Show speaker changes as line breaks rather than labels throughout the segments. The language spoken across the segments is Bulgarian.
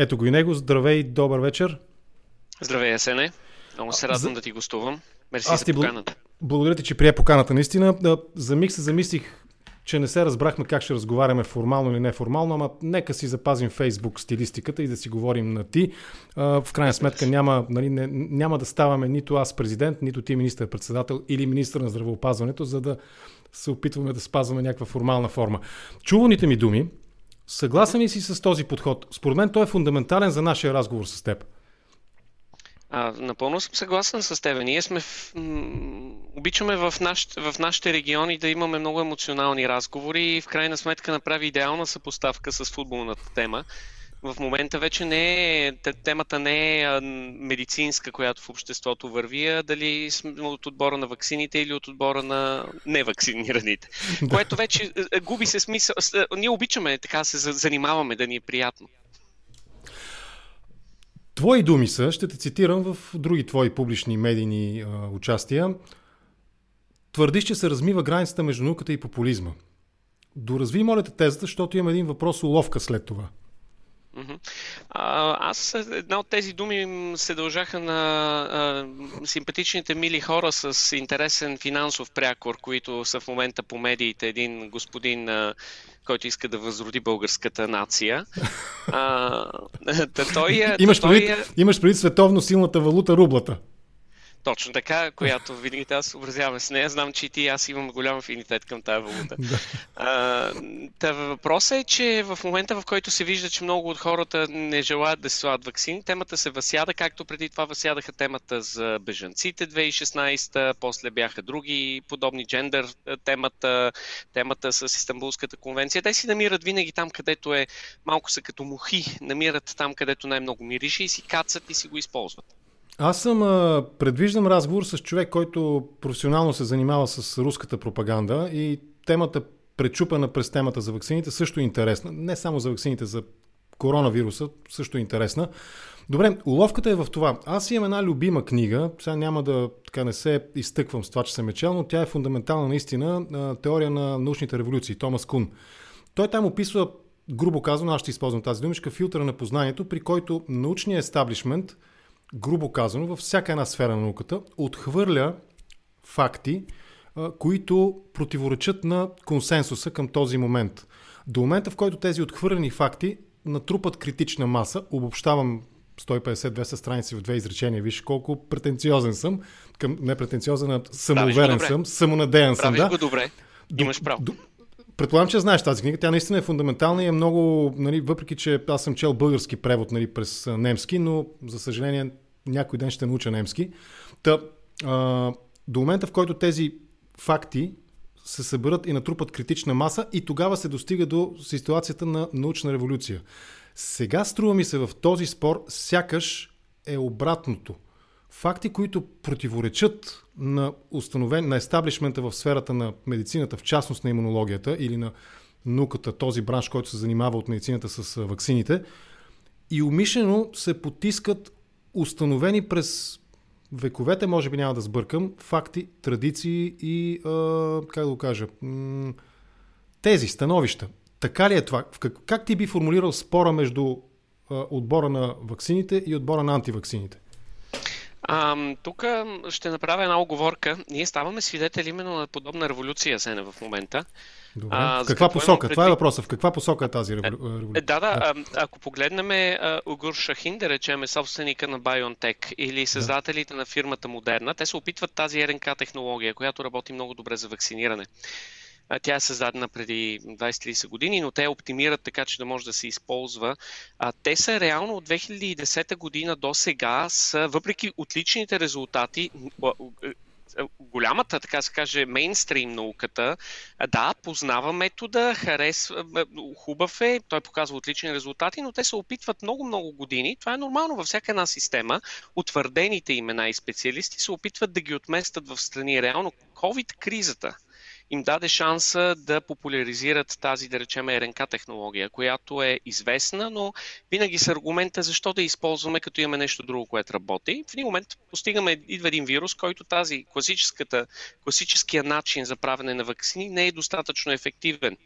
Ето го и него. Здравей, добър вечер.
Здравей, Есене. Много се радвам За... да ти гостувам. Мерси Аз ти поканата.
Благодаря ти, че прия поканата. Наистина, за миг се замислих че не се разбрахме как ще разговаряме формално или неформално, ама нека си запазим Фейсбук стилистиката и да си говорим на ти. В крайна сметка няма, нали, не, няма да ставаме нито аз президент, нито ти министър-председател или министър на здравеопазването, за да се опитваме да спазваме някаква формална форма. Чуваните ми думи, съгласен ли си с този подход? Според мен той е фундаментален за нашия разговор с теб.
А, напълно съм съгласен с теб. Ние сме в, м- обичаме в, наш, в нашите региони да имаме много емоционални разговори и в крайна сметка направи идеална съпоставка с футболната тема. В момента вече не е, темата не е медицинска, която в обществото върви, а дали сме от отбора на ваксините или от отбора на невакцинираните. Което вече е, губи се смисъл. Ние обичаме така се занимаваме да ни е приятно.
Твои думи са, ще те цитирам в други твои публични медийни а, участия. Твърдиш, че се размива границата между науката и популизма. Доразви, моля те, тезата, защото имам един въпрос уловка след това.
Аз една от тези думи се дължаха на а, симпатичните мили хора с интересен финансов прякор, които са в момента по медиите. Един господин, а, който иска да възроди българската нация. А,
да той е, имаш, той е... имаш преди световно силната валута рублата.
Точно така, която винаги трябва да се образяваме с нея. Знам, че и ти и аз имам голям афинитет към тази валута. Да. въпросът е, че в момента, в който се вижда, че много от хората не желаят да се слагат вакцини, темата се възяда, както преди това възядаха темата за бежанците 2016, после бяха други подобни джендър темата, темата с Истанбулската конвенция. Те си намират винаги там, където е малко са като мухи, намират там, където най-много мирише и си кацат и си го използват.
Аз съм а, предвиждам разговор с човек, който професионално се занимава с руската пропаганда и темата пречупана през темата за вакцините също е интересна. Не само за вакцините, за коронавируса също е интересна. Добре, уловката е в това. Аз имам една любима книга, сега няма да така не се изтъквам с това, че съм е но тя е фундаментална наистина теория на научните революции, Томас Кун. Той там описва, грубо казано, аз ще използвам тази думичка, филтъра на познанието, при който научният естаблишмент – грубо казано, във всяка една сфера на науката, отхвърля факти, които противоречат на консенсуса към този момент. До момента, в който тези отхвърлени факти натрупат критична маса, обобщавам 150-200 страници в две изречения, виж колко претенциозен съм, към, не претенциозен, а самоуверен съм, самонадеян съм.
Да. го добре, имаш право. До,
Предполагам, че знаеш тази книга. Тя наистина е фундаментална и е много, нали, въпреки че аз съм чел български превод нали, през немски, но за съжаление някой ден ще науча немски. Та, а, до момента, в който тези факти се съберат и натрупат критична маса и тогава се достига до ситуацията на научна революция. Сега струва ми се в този спор, сякаш е обратното. Факти, които противоречат на, установен, на естаблишмента в сферата на медицината, в частност на имунологията или на науката, този бранш, който се занимава от медицината с ваксините, и умишлено се потискат установени през вековете, може би няма да сбъркам, факти, традиции и, а, как да го кажа, тези становища. Така ли е това? Как, как ти би формулирал спора между а, отбора на ваксините и отбора на антиваксините?
Тук ще направя една оговорка. Ние ставаме свидетели именно на подобна революция, Сене, в момента.
Добре. А, в каква посока? Предвид... Това е въпросът. В каква посока е тази революция?
Е, да, да. А, ако погледнем Угур Шахин, да речем, собственика на BioNTech или създателите да. на фирмата Модерна, те се опитват тази РНК технология, която работи много добре за вакциниране. Тя е създадена преди 20-30 години, но те оптимират така, че да може да се използва. Те са реално от 2010 година до сега, са, въпреки отличните резултати, голямата, така се каже, мейнстрим науката, да, познава метода, харесва, хубав е, той показва отлични резултати, но те се опитват много-много години. Това е нормално във всяка една система. Утвърдените имена и специалисти се опитват да ги отместят в страни. Реално, COVID-кризата – им даде шанса да популяризират тази, да речем, РНК технология, която е известна, но винаги с аргумента защо да използваме, като имаме нещо друго, което работи. В един момент постигаме, идва един вирус, който тази класическата, класическия начин за правене на вакцини не е достатъчно ефективен.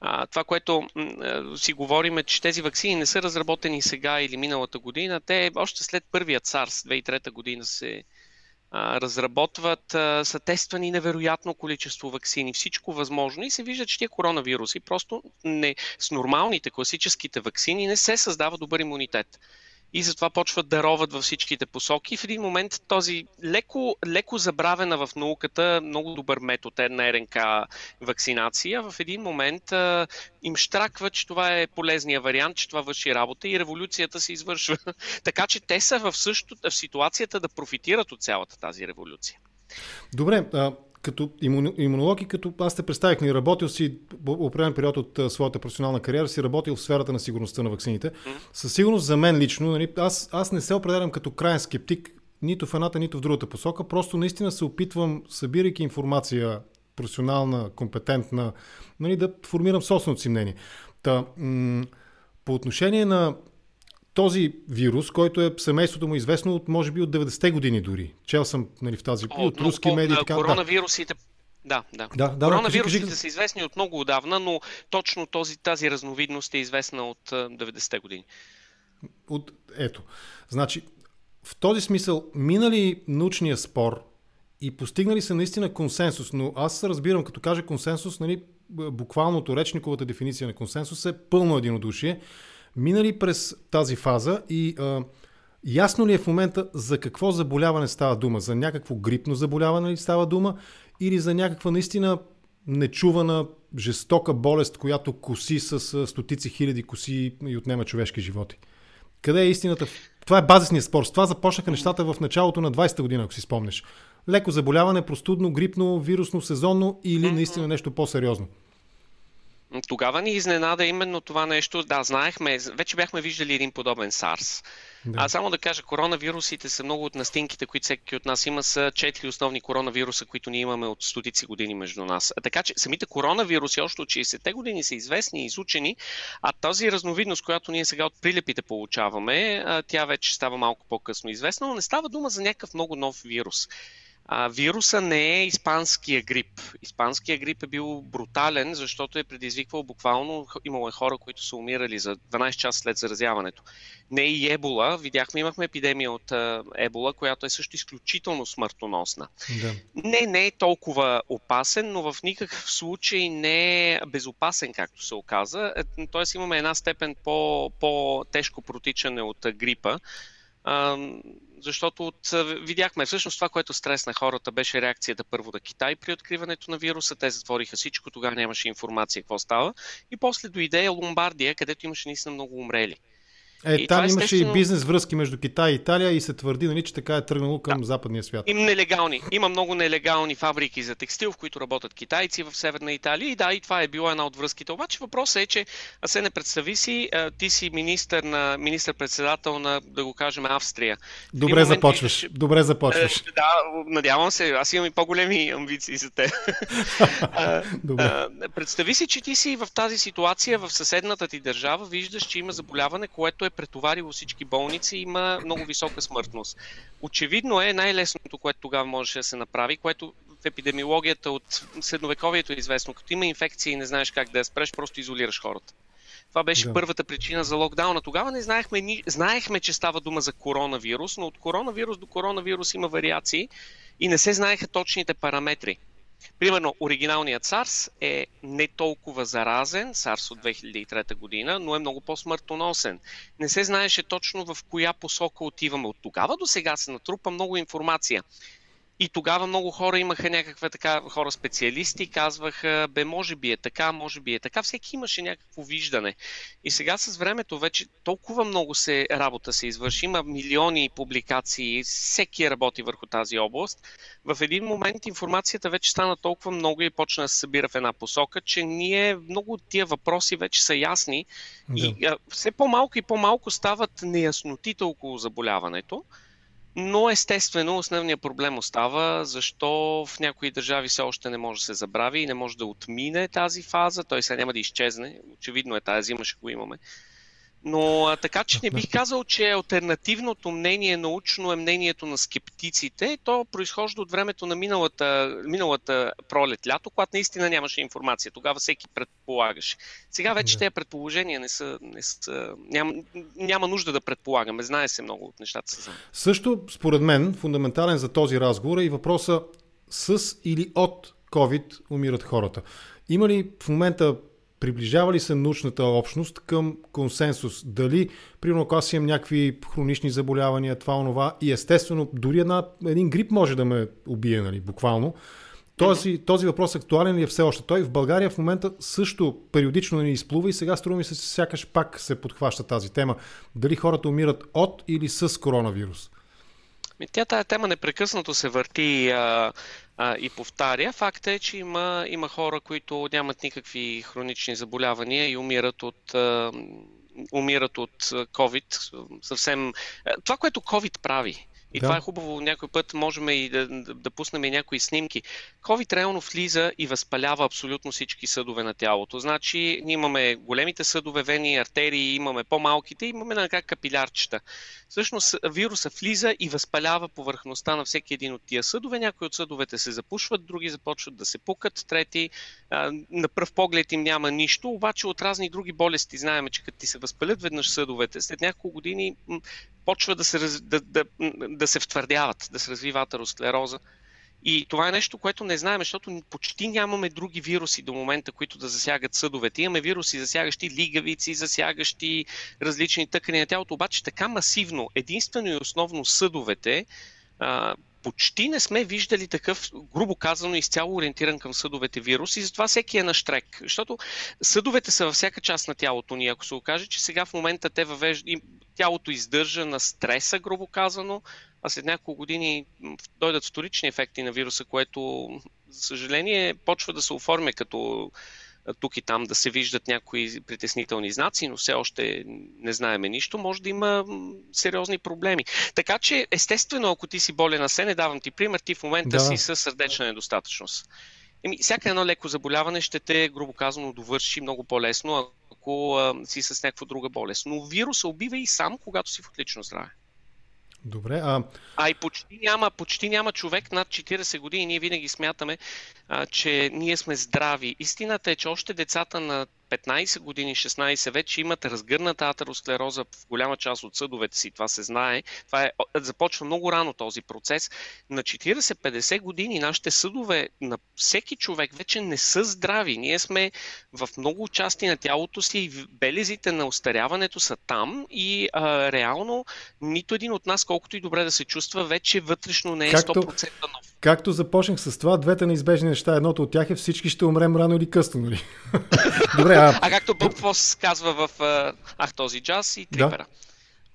А, това, което м- си говорим е, че тези вакцини не са разработени сега или миналата година. Те още след първият SARS 2003 година се а, разработват, са тествани невероятно количество вакцини, всичко възможно. И се вижда, че тия коронавируси просто не, с нормалните класическите вакцини не се създава добър имунитет и затова почват да роват във всичките посоки. В един момент този леко, леко забравена в науката, много добър метод е на РНК вакцинация, в един момент а, им штраква, че това е полезния вариант, че това върши работа и революцията се извършва. така че те са в, същото, в ситуацията да профитират от цялата тази революция.
Добре, а, като имунолог и като аз те представих, ни работил си определен период от своята професионална кариера, си работил в сферата на сигурността на вакцините. Със сигурност за мен лично, нали, аз, аз не се определям като крайен скептик нито в едната, нито в другата посока. Просто наистина се опитвам, събирайки информация професионална, компетентна, нали, да формирам собственото си мнение. Та, м- по отношение на този вирус, който е семейството му известно от, може би, от 90-те години дори. Чел съм нали, в тази, О, от руски медии.
Така, коронавирусите да, да.
да, да
Коронавирусите да, са известни от много отдавна, но точно този, тази разновидност е известна от 90-те години.
От, ето. Значи, в този смисъл, минали научния спор и постигнали се наистина консенсус, но аз разбирам, като кажа консенсус, нали, буквалното речниковата дефиниция на консенсус е пълно единодушие минали през тази фаза и а, ясно ли е в момента за какво заболяване става дума? За някакво грипно заболяване ли става дума или за някаква наистина нечувана, жестока болест, която коси с стотици хиляди коси и отнема човешки животи? Къде е истината? Това е базисният спор. С това започнаха нещата в началото на 20-та година, ако си спомнеш. Леко заболяване, простудно, грипно, вирусно, сезонно или наистина нещо по-сериозно.
Тогава ни изненада именно това нещо. Да, знаехме, вече бяхме виждали един подобен SARS. Да. А само да кажа, коронавирусите са много от настинките, които всеки от нас има, са четири основни коронавируса, които ние имаме от стотици години между нас. А така че самите коронавируси още от 60-те години са известни и изучени, а тази разновидност, която ние сега от прилепите получаваме, тя вече става малко по-късно известна, но не става дума за някакъв много нов вирус. А, вируса не е испанския грип. Испанския грип е бил брутален, защото е предизвиквал буквално, имало е хора, които са умирали за 12 часа след заразяването. Не и ебола. Видяхме, имахме епидемия от ебола, която е също изключително смъртоносна. Да. Не, не е толкова опасен, но в никакъв случай не е безопасен, както се оказа. Е, тоест имаме една степен по, по-тежко протичане от грипа защото от, видяхме всъщност това, което стресна хората, беше реакцията първо на Китай при откриването на вируса. Те затвориха всичко, тогава нямаше информация какво става. И после дойде Ломбардия, където имаше наистина много умрели.
Е, и там имаше естествено... и бизнес връзки между Китай и Италия и се твърди, нали, че така е тръгнало към да. западния свят.
Им нелегални. Има много нелегални фабрики за текстил, в които работят китайци в Северна Италия. И да, и това е било една от връзките. Обаче въпросът е, че се не представи си, ти си министър на министър-председател на, да го кажем, Австрия.
Добре започваш. Виждаш... Добре започваш. Е,
да, надявам се. Аз имам и по-големи амбиции за те. представи си, че ти си в тази ситуация в съседната ти държава, виждаш, че има заболяване, което е е претоварило всички болници и има много висока смъртност. Очевидно е най-лесното, което тогава можеше да се направи, което в епидемиологията от средновековието е известно. Като има инфекция и не знаеш как да я спреш, просто изолираш хората. Това беше да. първата причина за локдауна. Тогава не знаехме, ни... знаехме, че става дума за коронавирус, но от коронавирус до коронавирус има вариации и не се знаеха точните параметри. Примерно, оригиналният SARS е не толкова заразен, SARS от 2003 година, но е много по-смъртоносен. Не се знаеше точно в коя посока отиваме. От тогава до сега се натрупа много информация. И тогава много хора имаха някаква така, хора специалисти, казваха, бе, може би е така, може би е така. Всеки имаше някакво виждане. И сега с времето вече толкова много се работа се извърши, има милиони публикации, всеки работи върху тази област. В един момент информацията вече стана толкова много и почна да се събира в една посока, че ние много от тия въпроси вече са ясни да. и а, все по-малко и по-малко стават неяснотите около заболяването. Но естествено основният проблем остава, защо в някои държави все още не може да се забрави и не може да отмине тази фаза, той сега няма да изчезне, очевидно е тази зима ще го имаме. Но а, така че не бих казал, че альтернативното мнение научно е мнението на скептиците. То произхожда от времето на миналата, миналата пролет лято, когато наистина нямаше информация. Тогава всеки предполагаше. Сега вече тези предположения не са, не са няма, няма нужда да предполагаме. Знае се много от нещата. Са.
Също, според мен, фундаментален за този разговор е и въпроса с или от COVID умират хората. Има ли в момента приближава ли се научната общност към консенсус? Дали, примерно, ако аз имам някакви хронични заболявания, това, онова, и естествено, дори една, един грип може да ме убие, нали, буквално. Този, този въпрос актуален ли е все още? Той в България в момента също периодично ни изплува и сега струва ми се, сякаш пак се подхваща тази тема. Дали хората умират от или с коронавирус?
Тя тая тема непрекъснато се върти а, а, и повтаря. Факт е, че има, има хора, които нямат никакви хронични заболявания и умират от, а, умират от COVID. Съвсем... Това, което COVID прави, и да. това е хубаво, някой път можем и да, да, да пуснем и някои снимки. COVID реално влиза и възпалява абсолютно всички съдове на тялото. Значи, ние имаме големите съдове, вени, артерии, имаме по-малките, имаме на как капилярчета. Всъщност вируса влиза и възпалява повърхността на всеки един от тия съдове. Някои от съдовете се запушват, други започват да се пукат, трети а, на пръв поглед им няма нищо, обаче от разни други болести знаем, че като ти се възпалят веднъж съдовете, след няколко години почва да се, да, да, да се втвърдяват, да се развива атеросклероза. И това е нещо, което не знаем, защото почти нямаме други вируси до момента, които да засягат съдовете. Имаме вируси, засягащи лигавици, засягащи различни тъкани на тялото, обаче така масивно, единствено и основно съдовете, почти не сме виждали такъв, грубо казано, изцяло ориентиран към съдовете вирус и затова всеки е на штрек. Защото съдовете са във всяка част на тялото ни. Ако се окаже, че сега в момента те въвеждат, тялото издържа на стреса, грубо казано, а след няколко години дойдат вторични ефекти на вируса, което, за съжаление, почва да се оформя като тук и там да се виждат някои притеснителни знаци, но все още не знаеме нищо, може да има сериозни проблеми. Така че, естествено, ако ти си болен на се, не давам ти пример, ти в момента да. си със сърдечна недостатъчност. Еми, всяка едно леко заболяване ще те, грубо казано, довърши много по-лесно, ако а, си с някаква друга болест. Но вируса убива и сам, когато си в отлично здраве.
Добре. А...
а и почти няма, почти няма човек над 40 години. Ние винаги смятаме, а, че ние сме здрави. Истината е, че още децата на 15 години, 16 вече имат разгърната атеросклероза в голяма част от съдовете си. Това се знае. Това е, започва много рано този процес. На 40-50 години нашите съдове на всеки човек вече не са здрави. Ние сме в много части на тялото си и белезите на остаряването са там и а, реално нито един от нас, колкото и добре да се чувства, вече вътрешно не е 100% нов.
Както започнах с това, двете неизбежни неща, едното от тях е всички ще умрем рано или късно, нали?
Добре, а... а както Боб Фос казва в Ах този джаз и Трипера. Да.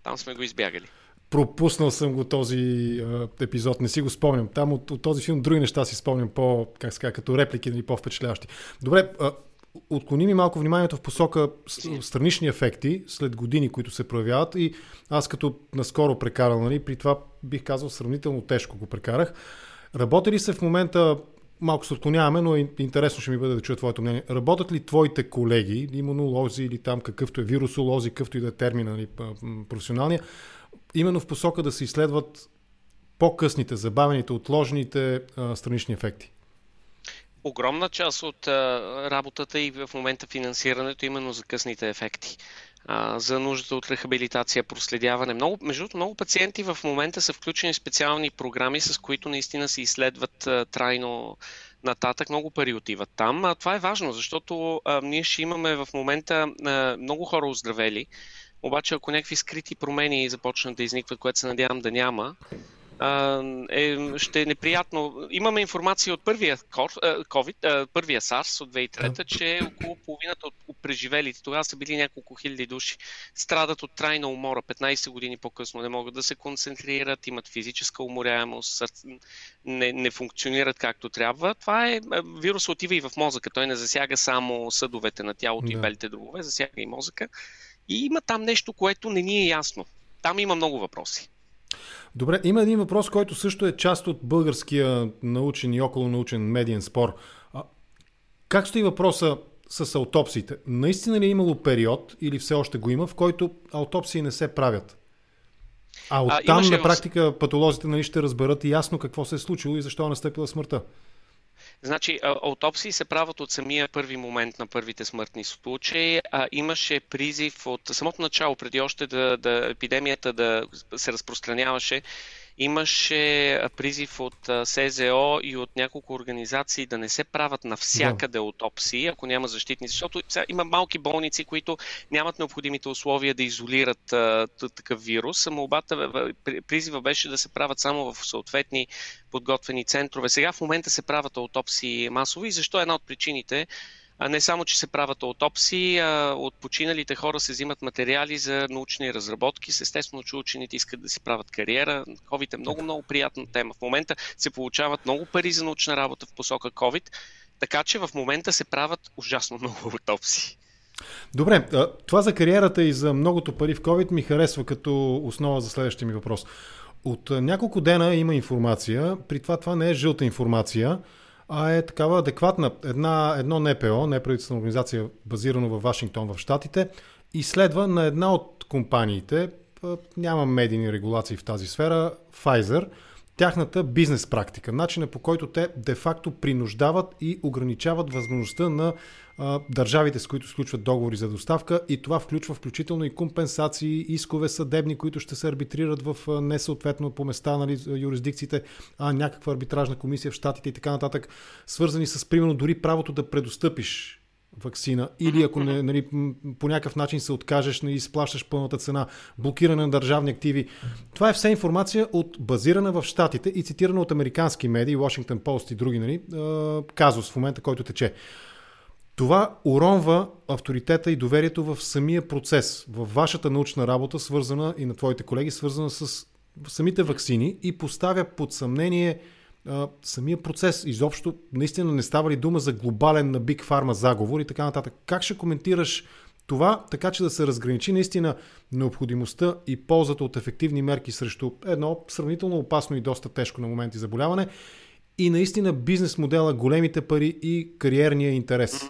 Там сме го избягали.
Пропуснал съм го този а, епизод, не си го спомням. Там от, от този филм други неща си спомням по, как ска, като реплики, нали, по-впечатляващи. Добре, а, отклони ми малко вниманието в посока странични ефекти след години, които се проявяват и аз като наскоро прекарал, нали, при това бих казал сравнително тежко го прекарах. Работи ли се в момента, малко се отклоняваме, но интересно ще ми бъде да чуя твоето мнение. Работят ли твоите колеги, имунолози или там какъвто е вирусолози, какъвто и да е термина нали, професионалния, именно в посока да се изследват по-късните, забавените, отложените а, странични ефекти?
Огромна част от а, работата и в момента финансирането именно за късните ефекти за нуждата от рехабилитация, проследяване. Много, между другото, много пациенти в момента са включени в специални програми, с които наистина се изследват а, трайно нататък. Много пари отиват там. А това е важно, защото а, ние ще имаме в момента а, много хора оздравели. Обаче, ако някакви скрити промени започнат да изникват, което се надявам да няма, е, ще е неприятно. Имаме информация от първия COVID, първия SARS от 2003, че около половината от преживелите, тогава са били няколко хиляди души, страдат от трайна умора. 15 години по-късно не могат да се концентрират, имат физическа уморяемост, не, не функционират както трябва. Това е, вирус отива и в мозъка. Той не засяга само съдовете на тялото да. и белите дробове, засяга и мозъка. И има там нещо, което не ни е ясно. Там има много въпроси.
Добре, има един въпрос, който също е част от българския научен и около научен медиен спор. А, как стои въпроса с аутопсиите. Наистина ли е имало период, или все още го има, в който аутопсии не се правят? А оттам а, на практика патолозите нали, ще разберат ясно какво се е случило и защо е настъпила смъртта.
Значи, аутопсии се правят от самия първи момент на първите смъртни случаи. А, имаше призив от самото начало, преди още да, да епидемията да се разпространяваше, Имаше призив от СЗО и от няколко организации да не се правят навсякъде да. аутопсии, ако няма защитници, защото има малки болници, които нямат необходимите условия да изолират а, такъв вирус. Молбата, призива беше да се правят само в съответни подготвени центрове. Сега в момента се правят аутопсии масово и защо е една от причините не само, че се правят аутопсии, а от починалите хора се взимат материали за научни разработки. Естествено, че учените искат да си правят кариера. COVID е много, много приятна тема. В момента се получават много пари за научна работа в посока COVID, така че в момента се правят ужасно много аутопсии.
Добре, това за кариерата и за многото пари в COVID ми харесва като основа за следващия ми въпрос. От няколко дена има информация, при това това не е жълта информация, а е такава адекватна. Една, едно НПО, неправителствена организация, базирано в Вашингтон в Штатите, изследва на една от компаниите, няма медийни регулации в тази сфера, Pfizer, тяхната бизнес практика, начина по който те де-факто принуждават и ограничават възможността на а, държавите, с които сключват договори за доставка и това включва включително и компенсации, искове съдебни, които ще се арбитрират в несъответно по места нали, юрисдикциите, а някаква арбитражна комисия в Штатите и така нататък, свързани с примерно дори правото да предостъпиш вакцина или ако не, нали, по някакъв начин се откажеш и нали, изплащаш пълната цена, блокиране на държавни активи. Това е все информация от базирана в Штатите и цитирана от американски медии, Washington Post и други нали, казус в момента, който тече. Това уронва авторитета и доверието в самия процес, в вашата научна работа, свързана и на твоите колеги, свързана с самите вакцини и поставя под съмнение самия процес. Изобщо, наистина не става ли дума за глобален на Big Pharma заговор и така нататък. Как ще коментираш това, така че да се разграничи наистина необходимостта и ползата от ефективни мерки срещу едно сравнително опасно и доста тежко на моменти заболяване и наистина бизнес модела, големите пари и кариерния интерес?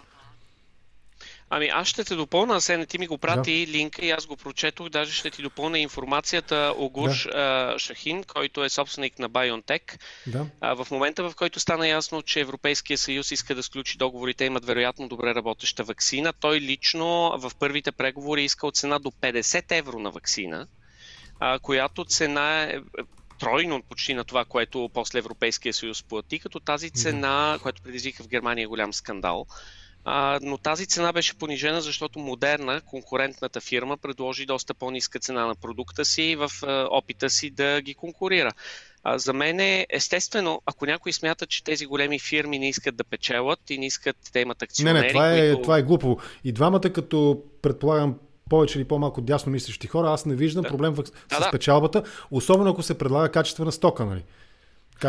Ами аз ще те допълна, Асене, ти ми го прати да. линка и аз го прочетох, даже ще ти допълна информацията Огуш да. Шахин, който е собственик на BioNTech. Да. в момента, в който стана ясно, че Европейския съюз иска да сключи договорите, имат вероятно добре работеща вакцина, той лично в първите преговори искал цена до 50 евро на вакцина, която цена е тройно почти на това, което после Европейския съюз плати, като тази цена, да. която предизвика в Германия голям скандал, а, но тази цена беше понижена, защото Модерна, конкурентната фирма, предложи доста по-ниска цена на продукта си в а, опита си да ги конкурира. А, за мен е естествено, ако някой смята, че тези големи фирми не искат да печелят и не искат да имат акционери.
Не, не, това е,
които...
това е глупо. И двамата, като предполагам, повече или по-малко дясно мислещи хора, аз не виждам да. проблем в, с да, печалбата, особено ако се предлага качествена стока. Нали?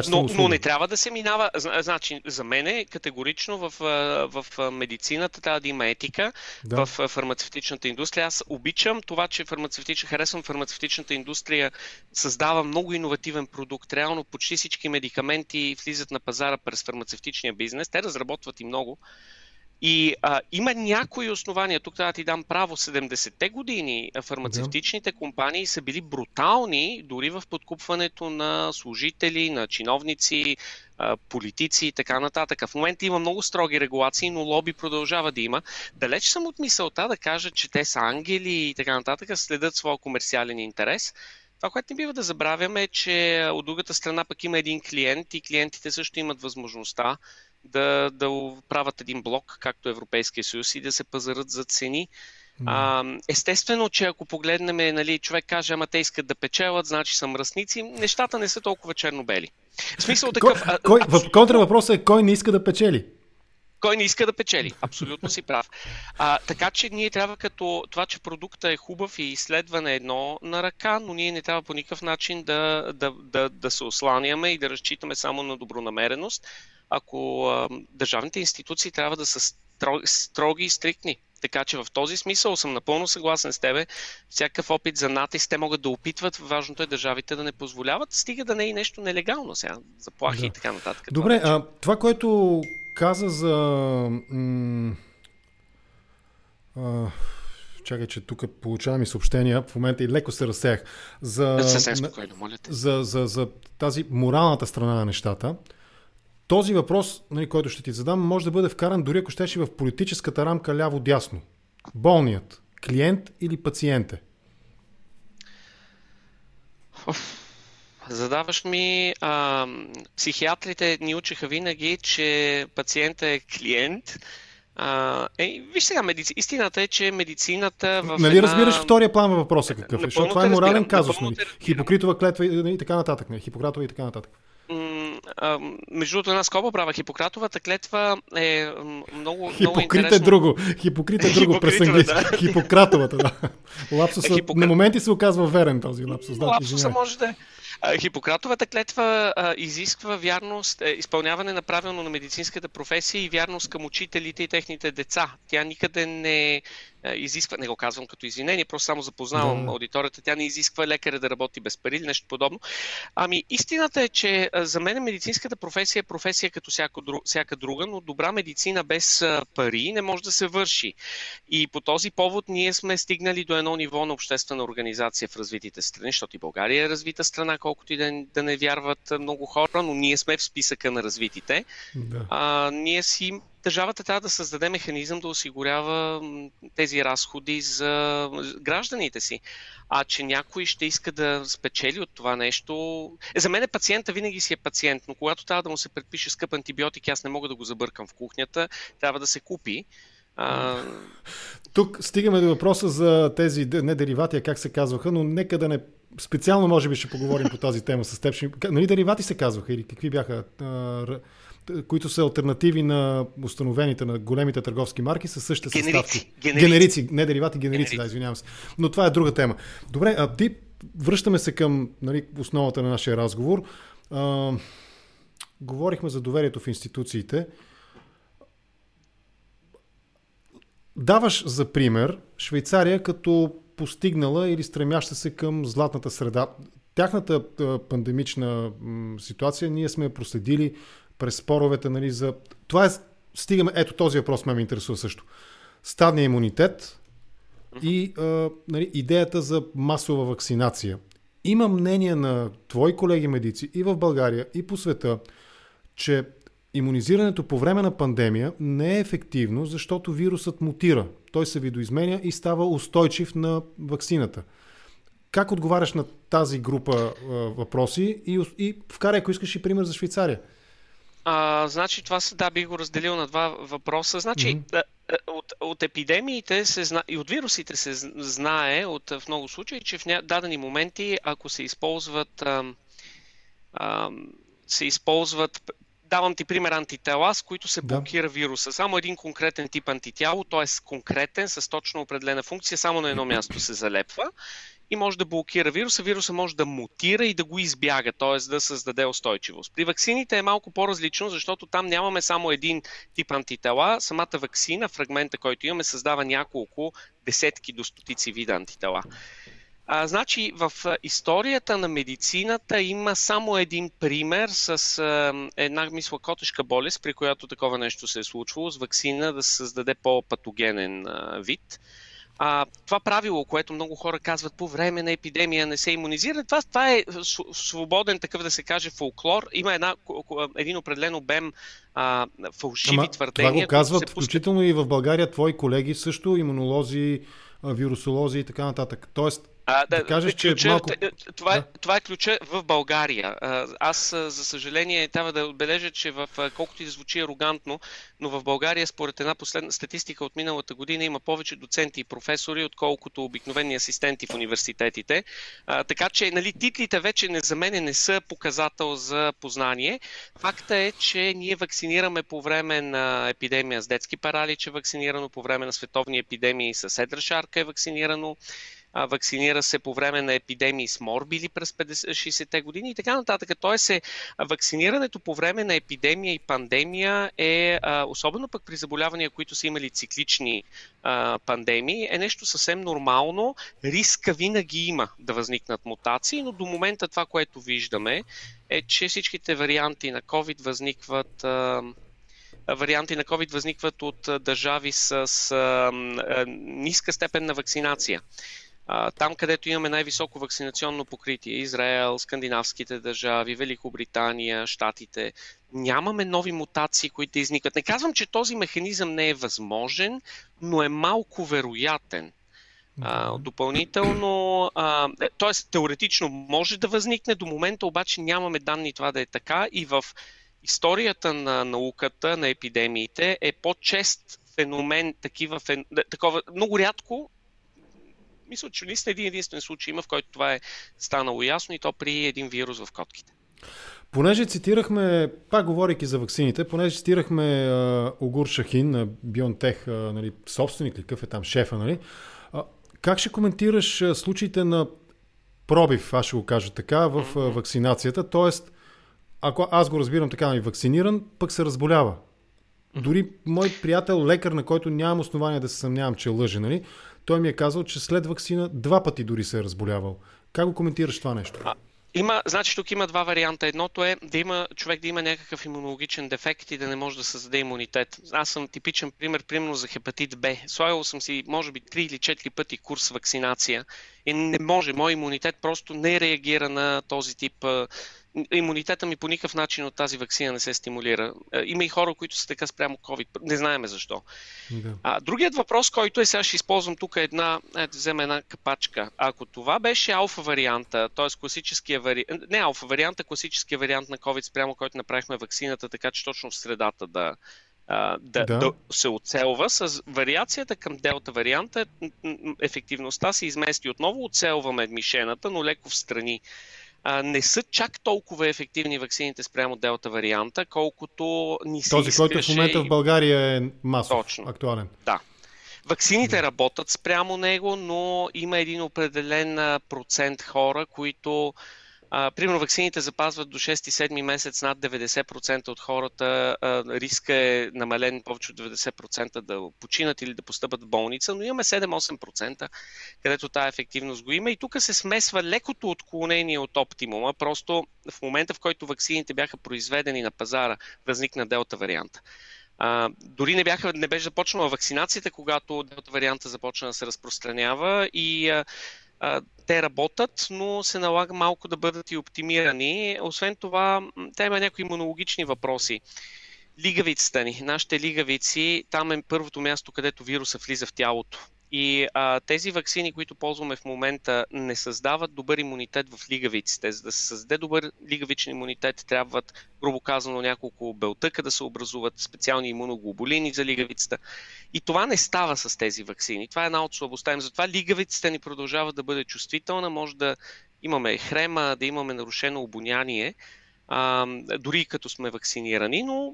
Но, но не трябва да се минава. Значи, за мен е категорично в, в медицината трябва да има етика, да. в фармацевтичната индустрия. Аз обичам това, че фармацевтична, харесвам фармацевтичната индустрия, създава много иновативен продукт. Реално почти всички медикаменти влизат на пазара през фармацевтичния бизнес. Те разработват и много. И а, има някои основания. Тук трябва да ти дам право. 70-те години фармацевтичните компании са били брутални дори в подкупването на служители, на чиновници, политици и така нататък. В момента има много строги регулации, но лоби продължава да има. Далеч съм от мисълта да кажа, че те са ангели и така нататък, следят своя комерциален интерес. Това, което не бива да забравяме е, че от другата страна пък има един клиент и клиентите също имат възможността да, да правят един блок, както Европейския съюз, и да се пазарат за цени. А, естествено, че ако погледнем, нали, човек каже, ама те искат да печелят, значи са мръсници, нещата не са толкова черно-бели. В смисъл такъв...
Кой, кой, абсолютно... Контравъпросът е кой не иска да печели?
Кой не иска да печели? Абсолютно си прав. А, така че ние трябва като това, че продукта е хубав и изследване едно на ръка, но ние не трябва по никакъв начин да, да, да, да се осланяме и да разчитаме само на добронамереност, ако а, държавните институции трябва да са строги и стриктни. Така че в този смисъл съм напълно съгласен с тебе. Всякакъв опит за натиск те могат да опитват. Важното е държавите да не позволяват, стига да не е нещо нелегално сега, заплахи да. и така нататък.
Добре, това, а, това което каза за м- А, чакай, че тук получавам и съобщения. В момента и леко се разсеях. За,
спокойно, моля те.
За, за, за тази моралната страна на нещата. Този въпрос, нали, който ще ти задам, може да бъде вкаран дори ако щеше в политическата рамка ляво-дясно. Болният, клиент или пациенте?
Задаваш ми, а, психиатрите ни учиха винаги, че пациентът е клиент. А, е, виж сега, медици... истината е, че медицината в
Нали една... разбираш втория план въпроса какъв е? Защото това е морален казус. Нали? Хипокритова клетва и така нататък. Не? Хипократова и така нататък
между другото, една скоба права. Хипократовата клетва е много,
Хипокрит
много интересно.
е друго. Хипокрит е друго през английски. Да. Хипократовата, да. Лапсуса, Хипокра... на моменти се оказва верен този лапсус. Да,
Лапсуса може да е. Хипократовата клетва а, изисква вярност, е, изпълняване на правилно на медицинската професия и вярност към учителите и техните деца. Тя никъде не изисква, не го казвам като извинение, просто само запознавам да. аудиторията, тя не изисква лекаря да работи без пари или нещо подобно. Ами истината е, че за мен медицинската професия е професия като всяка, всяка друга, но добра медицина без пари не може да се върши. И по този повод ние сме стигнали до едно ниво на обществена организация в развитите страни, защото и България е развита страна, колкото и да, да не вярват много хора, но ние сме в списъка на развитите. Да. А, ние си държавата трябва да създаде механизъм да осигурява тези разходи за гражданите си. А че някой ще иска да спечели от това нещо. Е, за мен е пациента винаги си е пациент, но когато трябва да му се предпише скъп антибиотик, аз не мога да го забъркам в кухнята, трябва да се купи. А...
Тук стигаме до въпроса за тези, не деривати, а как се казваха, но нека да не специално може би ще поговорим по тази тема с теб. Нали деривати се казваха или какви бяха? които са альтернативи на установените на големите търговски марки с същите
генерици,
съставки.
Генерици.
генерици. Не деривати, генерици, генерици, да, извинявам се. Но това е друга тема. Добре, а ти връщаме се към нали, основата на нашия разговор. А, говорихме за доверието в институциите. Даваш за пример Швейцария като постигнала или стремяща се към златната среда. Тяхната пандемична ситуация ние сме проследили през споровете, нали, за... Това е... Стигаме... Ето този въпрос ме ме интересува също. Стадния имунитет и а, нали, идеята за масова вакцинация. Има мнение на твои колеги медици и в България, и по света, че иммунизирането по време на пандемия не е ефективно, защото вирусът мутира. Той се видоизменя и става устойчив на вакцината. Как отговаряш на тази група а, въпроси и, и вкарай, ако искаш и пример за Швейцария?
А, значи това се, да, би го разделил на два въпроса. Значи, mm-hmm. от, от епидемиите се зна, и от вирусите се знае от, в много случаи, че в ня, дадени моменти, ако се използват, а, а, се използват Давам ти пример антитела, с които се блокира да. вируса. Само един конкретен тип антитяло, т.е. конкретен, с точно определена функция, само на едно място се залепва и може да блокира вируса. Вируса може да мутира и да го избяга, т.е. да създаде устойчивост. При ваксините е малко по-различно, защото там нямаме само един тип антитела. Самата вакцина, фрагмента, който имаме, създава няколко десетки до стотици вида антитела. А, значи, в историята на медицината има само един пример с а, една, мисля, котешка болест, при която такова нещо се е случвало, с вакцина да се създаде по-патогенен а, вид. А, това правило, което много хора казват по време на епидемия не се иммунизира, това, това е свободен такъв да се каже фолклор. Има една, един определен обем а, фалшиви Ама, твърдения.
Това го казват, включително и в България, твои колеги също, имунолози, вирусолози и така нататък. Тоест, а, да, да кажеш, ключа, че малко...
това, да. това е ключа в България. Аз, за съжаление, трябва да отбележа, че в колкото и да звучи арогантно, но в България, според една последна статистика от миналата година, има повече доценти и професори, отколкото обикновени асистенти в университетите. А, така че, нали, титлите вече не, за мен не са показател за познание. Факта е, че ние вакцинираме по време на епидемия с детски паралич, е вакцинирано по време на световни епидемии с едра шарка е вакцинирано вакцинира се по време на епидемии с морбили през 60-те години и така нататък. Тоест, е, вакцинирането по време на епидемия и пандемия е, особено пък при заболявания, които са имали циклични пандемии, е нещо съвсем нормално. Риска винаги има да възникнат мутации, но до момента това, което виждаме, е, че всичките варианти на COVID възникват варианти на COVID възникват от държави с ниска степен на вакцинация. Там, където имаме най-високо вакцинационно покритие, Израел, скандинавските държави, Великобритания, Штатите, нямаме нови мутации, които да изникват. Не казвам, че този механизъм не е възможен, но е малко вероятен. А, допълнително, т.е. теоретично може да възникне, до момента обаче нямаме данни това да е така и в историята на науката, на епидемиите е по-чест феномен, такива, фен... такова, много рядко мисля, че наистина един единствен случай има, в който това е станало ясно и то при един вирус в котките.
Понеже цитирахме, пак говорейки за ваксините, понеже цитирахме а, Огур Шахин на Бионтех, нали, собственик ли, какъв е там шефа, нали? А, как ще коментираш случаите на пробив, аз ще го кажа така, в а, вакцинацията? Тоест, ако аз го разбирам така, нали, вакциниран, пък се разболява. Дори мой приятел, лекар, на който нямам основания да се съмнявам, че лъже, нали? Той ми е казал, че след вакцина два пъти дори се е разболявал. Как го коментираш това нещо?
Има, значи тук има два варианта. Едното е да има човек да има някакъв имунологичен дефект и да не може да създаде имунитет. Аз съм типичен пример, примерно за хепатит Б. Слагал съм си, може би, 3 или 4 пъти курс вакцинация и не може. Мой имунитет просто не реагира на този тип имунитета ми по никакъв начин от тази вакцина не се стимулира. Е, има и хора, които са така спрямо COVID. Не знаеме защо. Да. А, другият въпрос, който е, сега ще използвам тук една, е, да взема една капачка. Ако това беше алфа варианта, т.е. класическия вариант, не алфа варианта, класическия вариант на COVID, спрямо който направихме вакцината, така че точно в средата да, да, да. да се оцелва с вариацията към делта варианта. Ефективността се измести отново, оцелваме мишената, но леко в страни а, не са чак толкова ефективни ваксините спрямо делта варианта, колкото ни се
Този, който в момента в България е масов,
Точно.
актуален.
Да. Ваксините работят спрямо него, но има един определен процент хора, които а, примерно, вакцините запазват до 6-7 месец над 90% от хората. А, риска е намален повече от 90% да починат или да постъпат в болница, но имаме 7-8%, където тази ефективност го има. И тук се смесва лекото отклонение от оптимума. Просто в момента, в който вакцините бяха произведени на пазара, възникна делта варианта. А, дори не, бяха, не беше започнала вакцинацията, когато делта варианта започна да се разпространява и а, те работят, но се налага малко да бъдат и оптимирани. Освен това, те има някои имунологични въпроси. Лигавицата ни, нашите лигавици, там е първото място, където вируса влиза в тялото. И а, тези вакцини, които ползваме в момента, не създават добър имунитет в лигавиците. За да се създаде добър лигавичен имунитет, трябват, грубо казано, няколко белтъка да се образуват, специални имуноглобулини за лигавицата. И това не става с тези вакцини. Това е една от слабостта им. Затова лигавицата ни продължава да бъде чувствителна. Може да имаме хрема, да имаме нарушено обоняние, а, дори като сме вакцинирани, но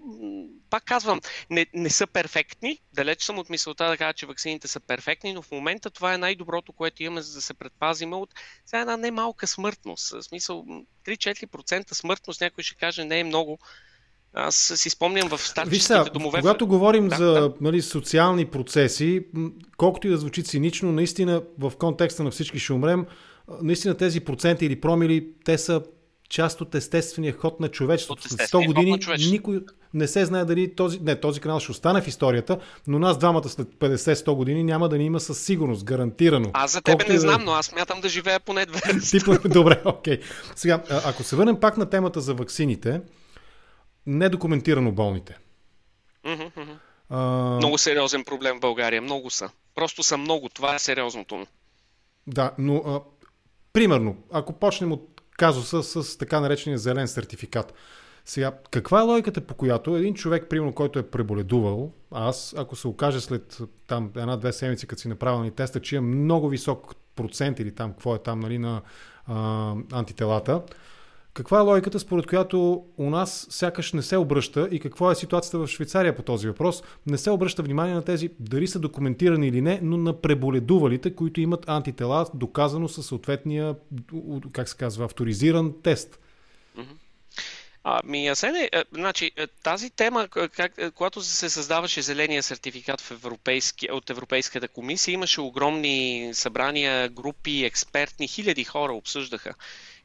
пак казвам, не, не са перфектни. Далеч съм от мисълта да кажа, че вакцините са перфектни, но в момента това е най-доброто, което имаме, за да се предпазим от сега една немалка смъртност. В смисъл 3-4% смъртност, някой ще каже, не е много. Аз си спомням в старческите домове.
Когато говорим да, за да. Нали, социални процеси, колкото и да звучи цинично, наистина в контекста на всички ще умрем, наистина тези проценти или промили, те са част от естествения ход на човечеството. След 100 години никой не се знае дали този, не, този канал ще остане в историята, но нас двамата след 50-100 години няма да ни има със сигурност, гарантирано.
Аз за тебе не знам, но аз мятам да живея поне две.
Добре, окей. Okay. Сега, ако се върнем пак на темата за ваксините, недокументирано болните.
А... Много сериозен проблем в България. Много са. Просто са много. Това е сериозното.
Да, но а, примерно, ако почнем от казуса с така наречения зелен сертификат. Сега, каква е логиката по която един човек, примерно, който е преболедувал, аз, ако се окаже след там една-две седмици, като си направил ни теста, че е много висок процент или там, какво е там, нали, на а, антителата, каква е логиката, според която у нас сякаш не се обръща и каква е ситуацията в Швейцария по този въпрос? Не се обръща внимание на тези, дали са документирани или не, но на преболедувалите, които имат антитела, доказано със съответния, как се казва, авторизиран тест.
Ами, Асене, значи, е, тази тема, как, е, когато се създаваше зеления сертификат в европейски, от Европейската комисия, имаше огромни събрания, групи, експертни, хиляди хора обсъждаха.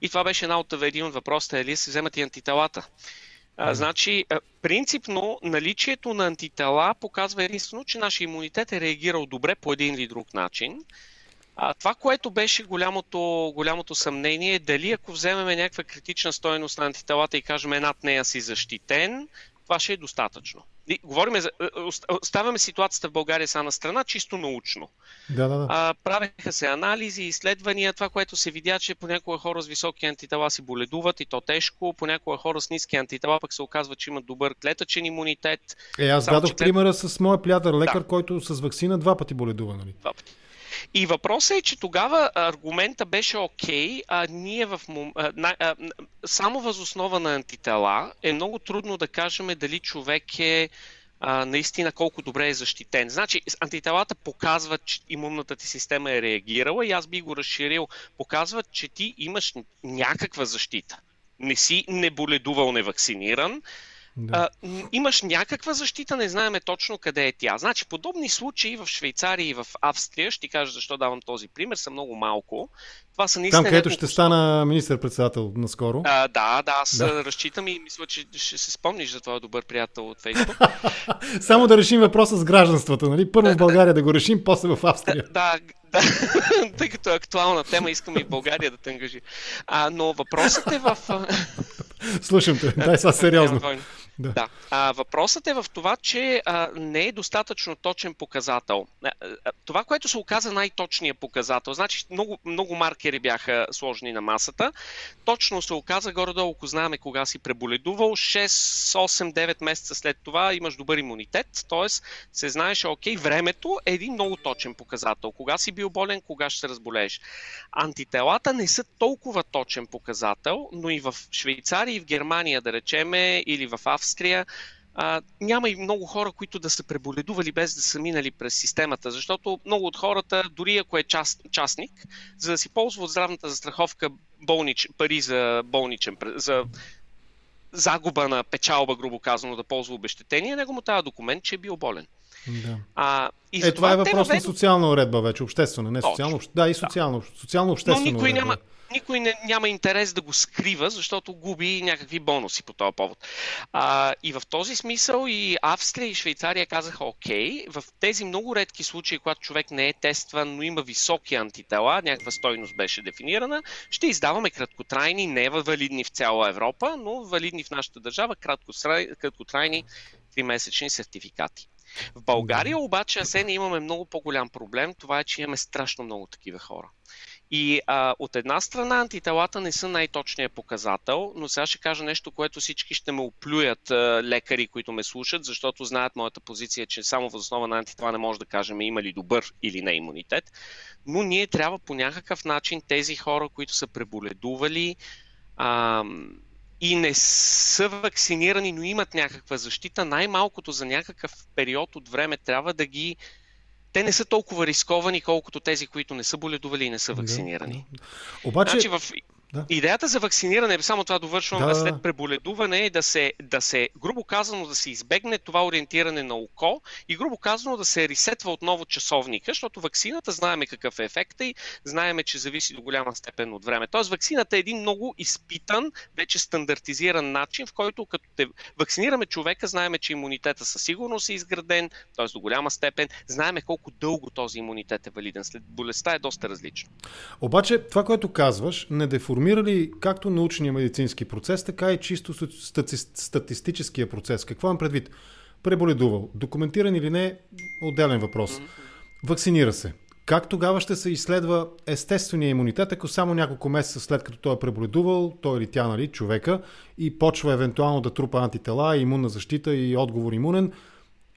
И това беше една от, един от въпросите, е ли се вземат и антителата. А, значи, принципно наличието на антитела показва единствено, че нашия имунитет е реагирал добре по един или друг начин. А, това, което беше голямото, голямото съмнение е дали ако вземем някаква критична стоеност на антителата и кажем е над нея си защитен, това ще е достатъчно. И, говорим за, оставяме ситуацията в България са на страна, чисто научно.
Да, да, да.
А, правеха се анализи, изследвания, това, което се видя, че понякога хора с високи антитела си боледуват и то тежко, понякога хора с ниски антитела пък се оказва, че имат добър клетъчен имунитет.
Е, аз дадох клет... примера с моя приятел лекар, да. който с вакцина два пъти боледува. Нали?
Два пъти. И въпросът е, че тогава аргумента беше окей, а ние в а, а, само възоснова на антитела е много трудно да кажем дали човек е а, наистина колко добре е защитен. Значи, антителата показват, че имунната ти система е реагирала и аз би го разширил. Показват, че ти имаш някаква защита. Не си неболедувал невакциниран, да. А, имаш някаква защита, не знаеме точно къде е тя. Значи, подобни случаи в Швейцария и в Австрия, ще ти кажа защо давам този пример, са много малко.
Това са наистина. Там, където ще стана министър-председател наскоро.
А, да, да, аз да. разчитам и мисля, че ще се спомниш за твоя добър приятел от Фейсбук.
Само да решим въпроса с гражданството, нали? Първо в България да го решим, после в Австрия.
Да, да, тъй като е актуална тема, искам и България да те ангажи. А, но въпросът е в...
Слушам те, дай сега сериозно.
Да. да. А, въпросът е в това, че а, не е достатъчно точен показател. Това, което се оказа най-точният показател, значи много, много маркери бяха сложени на масата, точно се оказа горе-долу, ако знаем кога си преболедувал, 6, 8, 9 месеца след това имаш добър имунитет, т.е. се знаеше, окей, времето е един много точен показател. Кога си бил болен, кога ще се разболееш. Антителата не са толкова точен показател, но и в Швейцария и в Германия, да речеме, или в Австрия, Австрия, а, няма и много хора, които да са преболедували без да са минали през системата, защото много от хората, дори ако е част, частник, за да си ползва от здравната застраховка болнич, пари за болничен, за загуба на печалба, грубо казано, да ползва обещетение, него му трябва документ, че е бил болен.
Да. А, и е, това е въпрос на социална уредба вече, обществена, не социално, да, и социално, да. социално обществено.
Но никой уредба. няма, никой не, няма интерес да го скрива, защото губи някакви бонуси по този повод. А, и в този смисъл и Австрия и Швейцария казаха, окей, в тези много редки случаи, когато човек не е тестван, но има високи антитела, някаква стойност беше дефинирана, ще издаваме краткотрайни, не валидни в цяла Европа, но валидни в нашата държава, краткотрайни 3-месечни сертификати. В България обаче, Асен, имаме много по-голям проблем. Това е, че имаме страшно много такива хора. И а, от една страна антителата не са най-точният показател, но сега ще кажа нещо, което всички ще ме оплюят а, лекари, които ме слушат, защото знаят моята позиция, че само въз основа на антитела не може да кажем има ли добър или не имунитет. Но ние трябва по някакъв начин тези хора, които са преболедували а, и не са вакцинирани, но имат някаква защита, най-малкото за някакъв период от време трябва да ги те не са толкова рисковани, колкото тези, които не са боледували и не са вакцинирани. Да.
Обаче...
Значи в да. Идеята за вакциниране, само това довършвам, да. след преболедуване е да се, да се, грубо казано, да се избегне това ориентиране на око и грубо казано да се ресетва отново часовника, защото вакцината знаеме какъв е ефекта и знаеме, че зависи до голяма степен от време. Тоест вакцината е един много изпитан, вече стандартизиран начин, в който като те вакцинираме човека, знаеме, че имунитета със сигурност е изграден, т.е. до голяма степен, знаеме колко дълго този имунитет е валиден. След болестта е доста различно.
Обаче това, което казваш, не деформира трансформирали както научния медицински процес, така и чисто статистическия процес. Какво имам предвид? Преболедувал. Документиран или не, отделен въпрос. Вакцинира се. Как тогава ще се изследва естествения имунитет, ако само няколко месеца след като той е преболедувал, той или тя, нали, човека, и почва евентуално да трупа антитела, имунна защита и отговор имунен,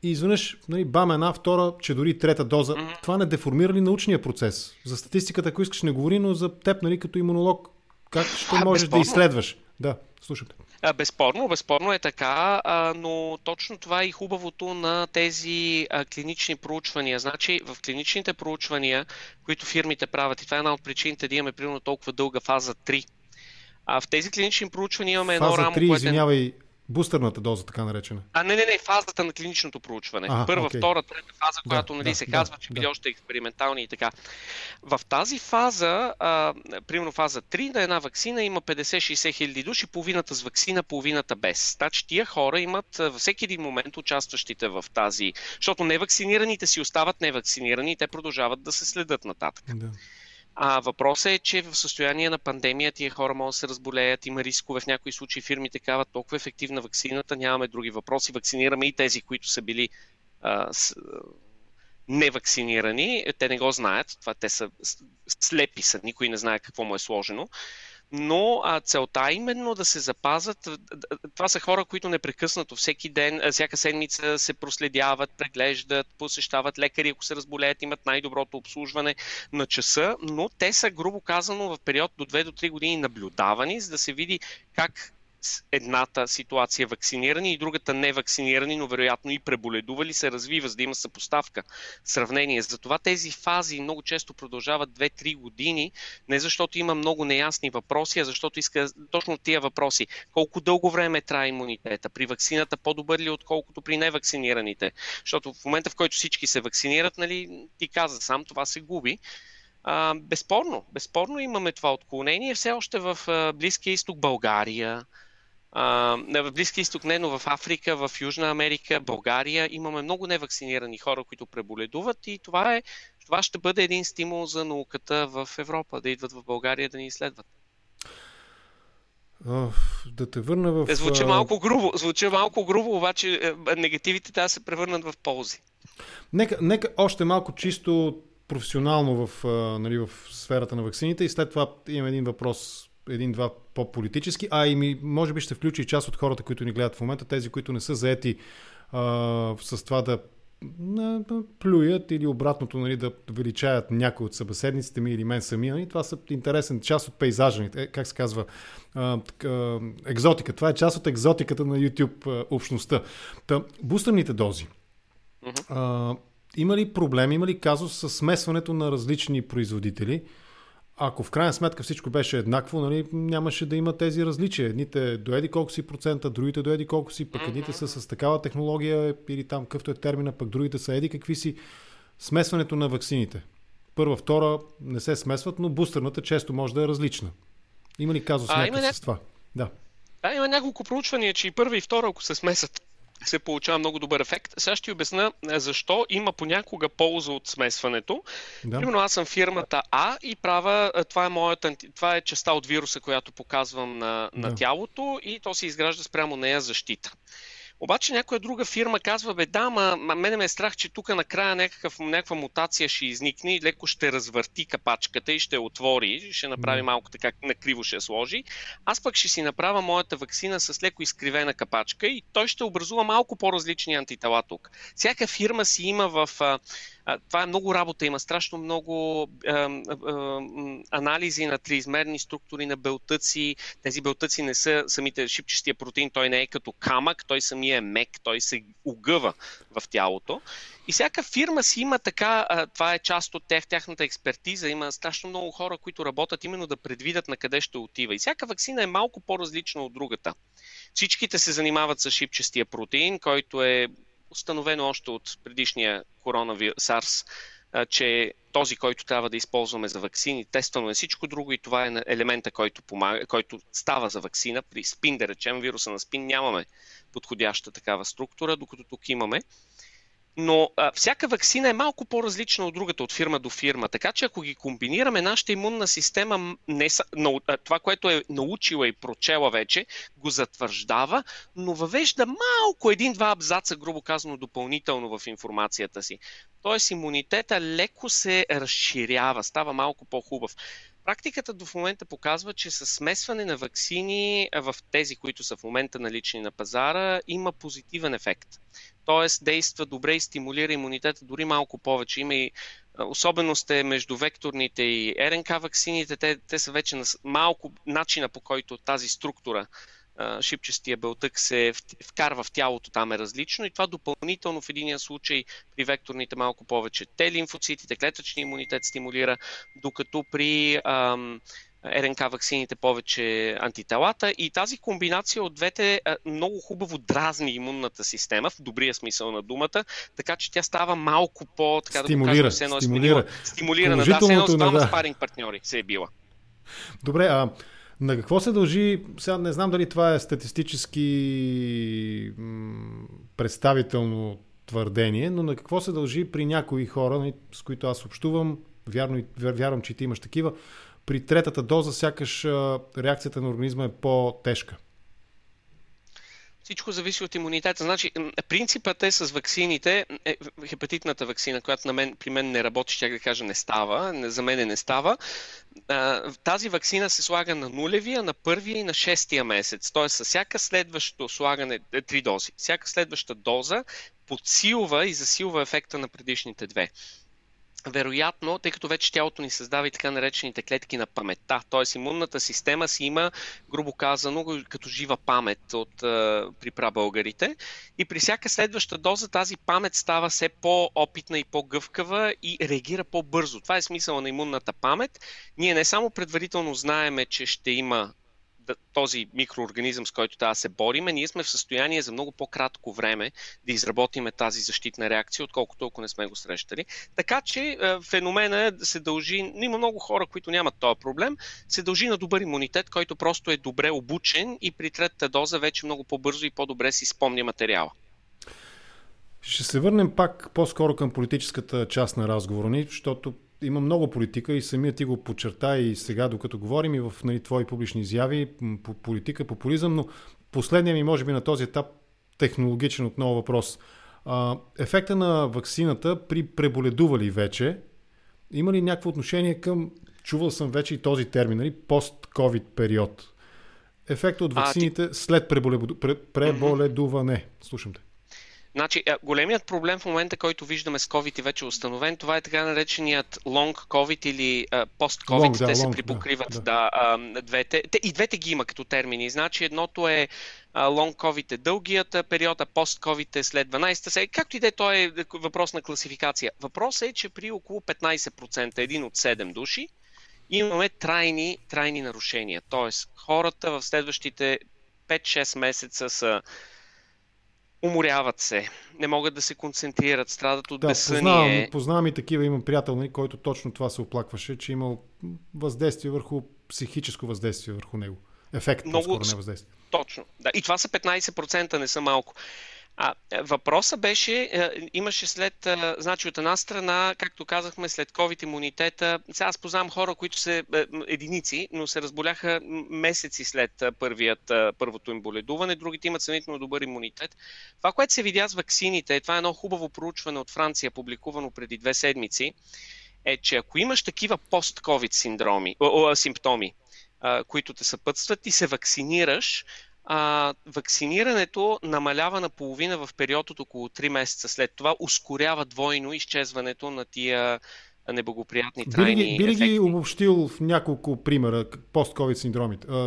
и изведнъж, нали, бам една, втора, че дори трета доза. Това не деформира ли научния процес? За статистиката, ако искаш, не говори, но за теб, нали, като имунолог, как ще а, можеш безспорно. да изследваш? Да, слушате.
Безспорно, безспорно е така, но точно това е и хубавото на тези клинични проучвания. Значи в клиничните проучвания, които фирмите правят, и това е една от причините да имаме примерно толкова дълга фаза 3. А в тези клинични проучвания имаме
фаза
едно рамо,
3, което... Е- извинявай, Бустерната доза, така наречена.
А, не, не, не, фазата на клиничното проучване. А, Първа, okay. втора, трета фаза, да, която нали, да, се да, казва, че да. били още експериментални и така. В тази фаза, а, примерно фаза 3 на една вакцина има 50-60 хиляди души, половината с вакцина, половината без. Значи тия хора имат във всеки един момент участващите в тази, защото невакцинираните си остават невакцинирани и те продължават да се следят нататък. Да. А въпросът е, че в състояние на пандемия тия хора могат да се разболеят, има рискове в някои случаи фирмите казват толкова ефективна вакцината, нямаме други въпроси, вакцинираме и тези, които са били а, с, невакцинирани, те не го знаят, това те са слепи са, никой не знае какво му е сложено но а, целта е именно да се запазат. Това са хора, които непрекъснато всеки ден, всяка седмица се проследяват, преглеждат, посещават лекари, ако се разболеят, имат най-доброто обслужване на часа, но те са, грубо казано, в период до 2 до 3 години наблюдавани, за да се види как едната ситуация вакцинирани и другата не вакцинирани, но вероятно и преболедували, се развива, за да има съпоставка, сравнение. Затова тези фази много често продължават 2-3 години, не защото има много неясни въпроси, а защото иска точно тия въпроси. Колко дълго време трае имунитета? При вакцината по-добър ли отколкото при невакцинираните? Защото в момента, в който всички се вакцинират, нали, ти каза сам, това се губи. А, безспорно, безспорно имаме това отклонение. Все още в Близкия изток България, в Близки изток не, но в Африка, в Южна Америка, България имаме много невакцинирани хора, които преболедуват и това, е, това ще бъде един стимул за науката в Европа, да идват в България да ни изследват.
да те върна в...
Е, звучи малко грубо, звучи малко грубо, обаче е, негативите трябва да се превърнат в ползи.
Нека, нека още малко чисто професионално в, нали, в сферата на вакцините и след това имам един въпрос един-два по-политически, а и ми, може би ще включи и част от хората, които ни гледат в момента, тези, които не са заети а, с това да плюят или обратното нали, да величаят някой от събеседниците ми или мен самия. Нали, това са интересен част от пейзажа, е, как се казва, а, а, екзотика. Това е част от екзотиката на YouTube общността. Та, бустерните дози. А, има ли проблем, има ли казус с смесването на различни производители? Ако в крайна сметка всичко беше еднакво, нали, нямаше да има тези различия. Едните до еди колко си процента, другите до еди колко си, пък едните са с такава технология или там какъвто е термина, пък другите са еди какви си. Смесването на ваксините. Първа, втора не се смесват, но бустерната често може да е различна. Има ли казус а, някакъв ня... с това? Да.
Да, има няколко проучвания, че и първа и втора, ако се смесат, се получава много добър ефект. Сега ще ти обясна е, защо има понякога полза от смесването. Да. Примерно аз съм фирмата А и правя, е, това е, моята, това е частта от вируса, която показвам на, на да. тялото и то се изгражда спрямо нея защита. Обаче някоя друга фирма казва, бе да, ма, мене ме е страх, че тук накрая някакъв, някаква мутация ще изникне и леко ще развърти капачката и ще отвори, ще направи малко така накриво ще сложи. Аз пък ще си направя моята вакцина с леко изкривена капачка и той ще образува малко по-различни антитела тук. Всяка фирма си има в това е много работа, има страшно много е, е, анализи на триизмерни структури на белтъци. Тези белтъци не са самите шипчестия протеин, той не е като камък, той самия е мек, той се угъва в тялото. И всяка фирма си има така, това е част от тях, тяхната експертиза, има страшно много хора, които работят именно да предвидят на къде ще отива. И всяка вакцина е малко по-различна от другата. Всичките се занимават с шипчестия протеин, който е установено още от предишния коронавирус SARS, че този, който трябва да използваме за вакцини, тестваме всичко друго и това е елемента, който, помага, който става за вакцина. При спин, да речем, вируса на спин нямаме подходяща такава структура, докато тук имаме но а, всяка вакцина е малко по-различна от другата, от фирма до фирма. Така че ако ги комбинираме, нашата имунна система, не са, това, което е научила и прочела вече, го затвърждава, но въвежда малко един-два абзаца, грубо казано, допълнително в информацията си. Тоест имунитета леко се разширява, става малко по-хубав. Практиката до в момента показва, че с смесване на вакцини в тези, които са в момента налични на пазара, има позитивен ефект. Тоест действа добре и стимулира имунитета дори малко повече. Има и особеност е между векторните и РНК вакцините. Те, те са вече на малко начина по който тази структура шипчестия белтък се вкарва в тялото, там е различно и това допълнително в единия случай при векторните малко повече те лимфоцитите, клетъчния имунитет стимулира, докато при ам, РНК ваксините повече антителата и тази комбинация от двете много хубаво дразни имунната система, в добрия смисъл на думата, така че тя става малко по, така
стимулира,
да го кажем,
едно стимулира.
стимулирана. Да, се едно с да. спаринг партньори се е била.
Добре, а на какво се дължи, сега не знам дали това е статистически представително твърдение, но на какво се дължи при някои хора, нали, с които аз общувам, вярно, вярвам, че ти имаш такива, при третата доза сякаш реакцията на организма е по-тежка.
Всичко зависи от имунитета. Значи, принципът е с ваксините, е, хепатитната вакцина, която на мен, при мен не работи, ще да кажа не става, за мен не става. Тази вакцина се слага на нулевия, на първия и на шестия месец. Тоест, с всяка следващо слагане, е, три дози, всяка следваща доза подсилва и засилва ефекта на предишните две вероятно, тъй като вече тялото ни създава и така наречените клетки на паметта, т.е. имунната система си има, грубо казано, като жива памет от, при прабългарите и при всяка следваща доза тази памет става все по-опитна и по-гъвкава и реагира по-бързо. Това е смисъла на имунната памет. Ние не само предварително знаеме, че ще има този микроорганизъм, с който трябва да се бориме, ние сме в състояние за много по-кратко време да изработиме тази защитна реакция, отколкото ако не сме го срещали. Така че е, феномена се дължи, има много хора, които нямат този проблем, се дължи на добър имунитет, който просто е добре обучен и при третата доза вече много по-бързо и по-добре си спомня материала.
Ще се върнем пак по-скоро към политическата част на разговора ни, защото има много политика и самия ти го подчерта и сега, докато говорим и в нали, твои публични изяви, по политика, популизъм, но последният ми, може би, на този етап технологичен отново въпрос. А, ефекта на ваксината при преболедували вече, има ли някакво отношение към, чувал съм вече и този термин, нали, пост-ковид период? Ефекта от ваксините ти... след преболедуване. Слушам те.
Значи, е, големият проблем в момента, който виждаме с COVID и вече е установен, това е така нареченият long COVID или post-COVID. Да, Те се long, припокриват да, да. Да, двете. Те, и двете ги има като термини. Значи, едното е long COVID е дългият период, а post-COVID е след 12-та. Както и да е, то е въпрос на класификация. Въпросът е, че при около 15%, един от 7 души, имаме трайни, трайни нарушения. Тоест, хората в следващите 5-6 месеца са уморяват се, не могат да се концентрират, страдат от да, безсъние.
Познавам, познавам и такива, имам приятел, нали, който точно това се оплакваше, че имал въздействие върху, психическо въздействие върху него. Ефект, Много... не въздействие.
Точно. Да. И това са 15%, не са малко. А, е, въпросът беше, е, имаше след, е, значи от една страна, както казахме, след COVID имунитета, сега аз познавам хора, които са единици, но се разболяха месеци след първият, първото им боледуване, другите имат сравнително добър имунитет. Това, което се видя с ваксините, това е едно хубаво проучване от Франция, публикувано преди две седмици, е, че ако имаш такива о, симптоми, които те съпътстват и се вакцинираш, а, вакцинирането намалява наполовина в период от около 3 месеца. След това ускорява двойно изчезването на тия неблагоприятни трайни
би ли, би ли ги обобщил в няколко примера пост-ковид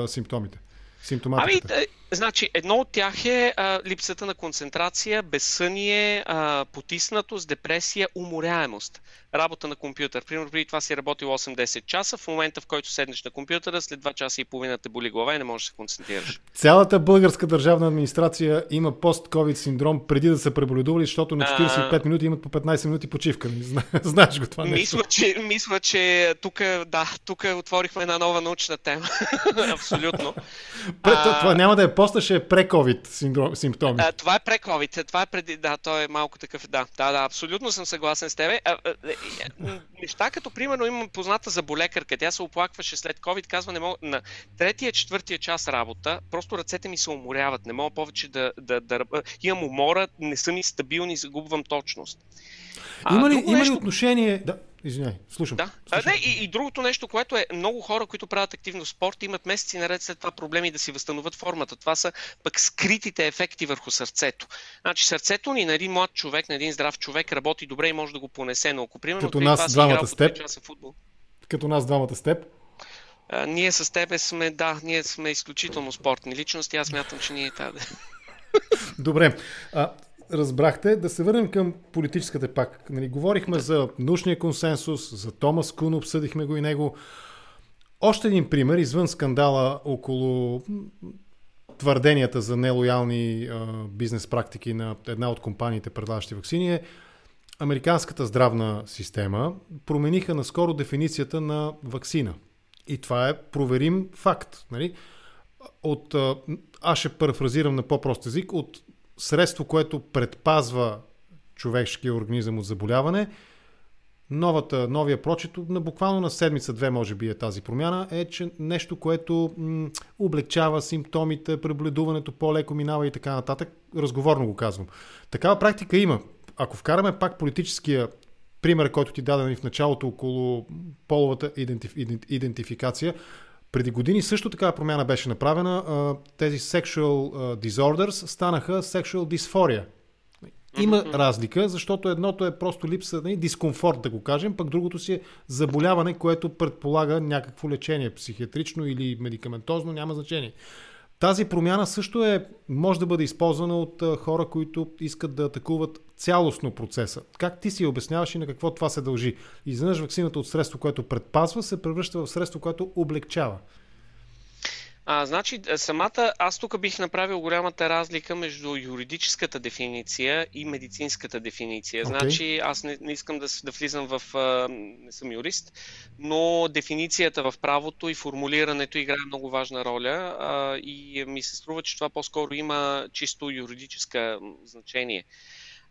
симптомите? Симптоматиката?
Ами, Значи, едно от тях е а, липсата на концентрация, безсъние, а, потиснатост, депресия, уморяемост. Работа на компютър. Примерно, преди това си работил 8-10 часа, в момента в който седнеш на компютъра, след 2 часа и половина те боли глава и не можеш да се концентрираш.
Цялата българска държавна администрация има пост-ковид синдром преди да се преболедували, защото на 45 а... минути имат по 15 минути почивка. Знаеш го това нещо.
Мисля, че, мисля, че тук, да, тук отворихме една нова научна тема. Абсолютно.
Това няма да е поста ще е прековид симптоми.
А, това е прековид. Това е преди... Да, той е малко такъв. Да, да, да, абсолютно съм съгласен с тебе. А, а, неща като, примерно, имам позната за болекарка. Тя се оплакваше след COVID. Казва, не мога... на третия, четвъртия час работа, просто ръцете ми се уморяват. Не мога повече да... да, да... Имам умора, не са ми стабилни, загубвам точност.
Има ли, има ли нещо... отношение... Да, Извиняй, слушам.
Да.
слушам.
А, не, и, и другото нещо, което е много хора, които правят активно спорт, имат месеци наред след това проблеми да си възстановят формата. Това са пък скритите ефекти върху сърцето. Значи сърцето ни на един млад човек, на един здрав човек работи добре и може да го понесе, но ако примерно
Като нас двамата с теб, футбол, като нас двамата с теб,
а, ние с тебе сме, да, ние сме изключително спортни личности. Аз мятам, че ние тази.
Добре. А, разбрахте, да се върнем към политическата пак. Нали, говорихме за научния консенсус, за Томас Кун, обсъдихме го и него. Още един пример, извън скандала около твърденията за нелоялни бизнес практики на една от компаниите, предлагащи вакцини е Американската здравна система промениха наскоро дефиницията на вакцина. И това е проверим факт. Нали? От, аз ще парафразирам на по-прост език, от средство, което предпазва човешкия организъм от заболяване, новата, новия прочето, на буквално на седмица-две може би е тази промяна, е, че нещо, което м- облегчава симптомите, пребледуването по-леко минава и така нататък. Разговорно го казвам. Такава практика има. Ако вкараме пак политическия пример, който ти даде в началото около половата идентиф, идентификация, преди години също така промяна беше направена. Тези sexual disorders станаха sexual dysphoria. Има mm-hmm. разлика, защото едното е просто липса, не, дискомфорт, да го кажем, пък другото си е заболяване, което предполага някакво лечение, психиатрично или медикаментозно, няма значение. Тази промяна също е, може да бъде използвана от хора, които искат да атакуват цялостно процеса. Как ти си обясняваш и на какво това се дължи? Изведнъж вакцината от средство, което предпазва, се превръща в средство, което облегчава.
А, значи, е, самата, аз тук бих направил голямата разлика между юридическата дефиниция и медицинската дефиниция. Okay. Значи, аз не, не искам да, да влизам в. не съм юрист, но дефиницията в правото и формулирането играе много важна роля а, и ми се струва, че това по-скоро има чисто юридическа значение.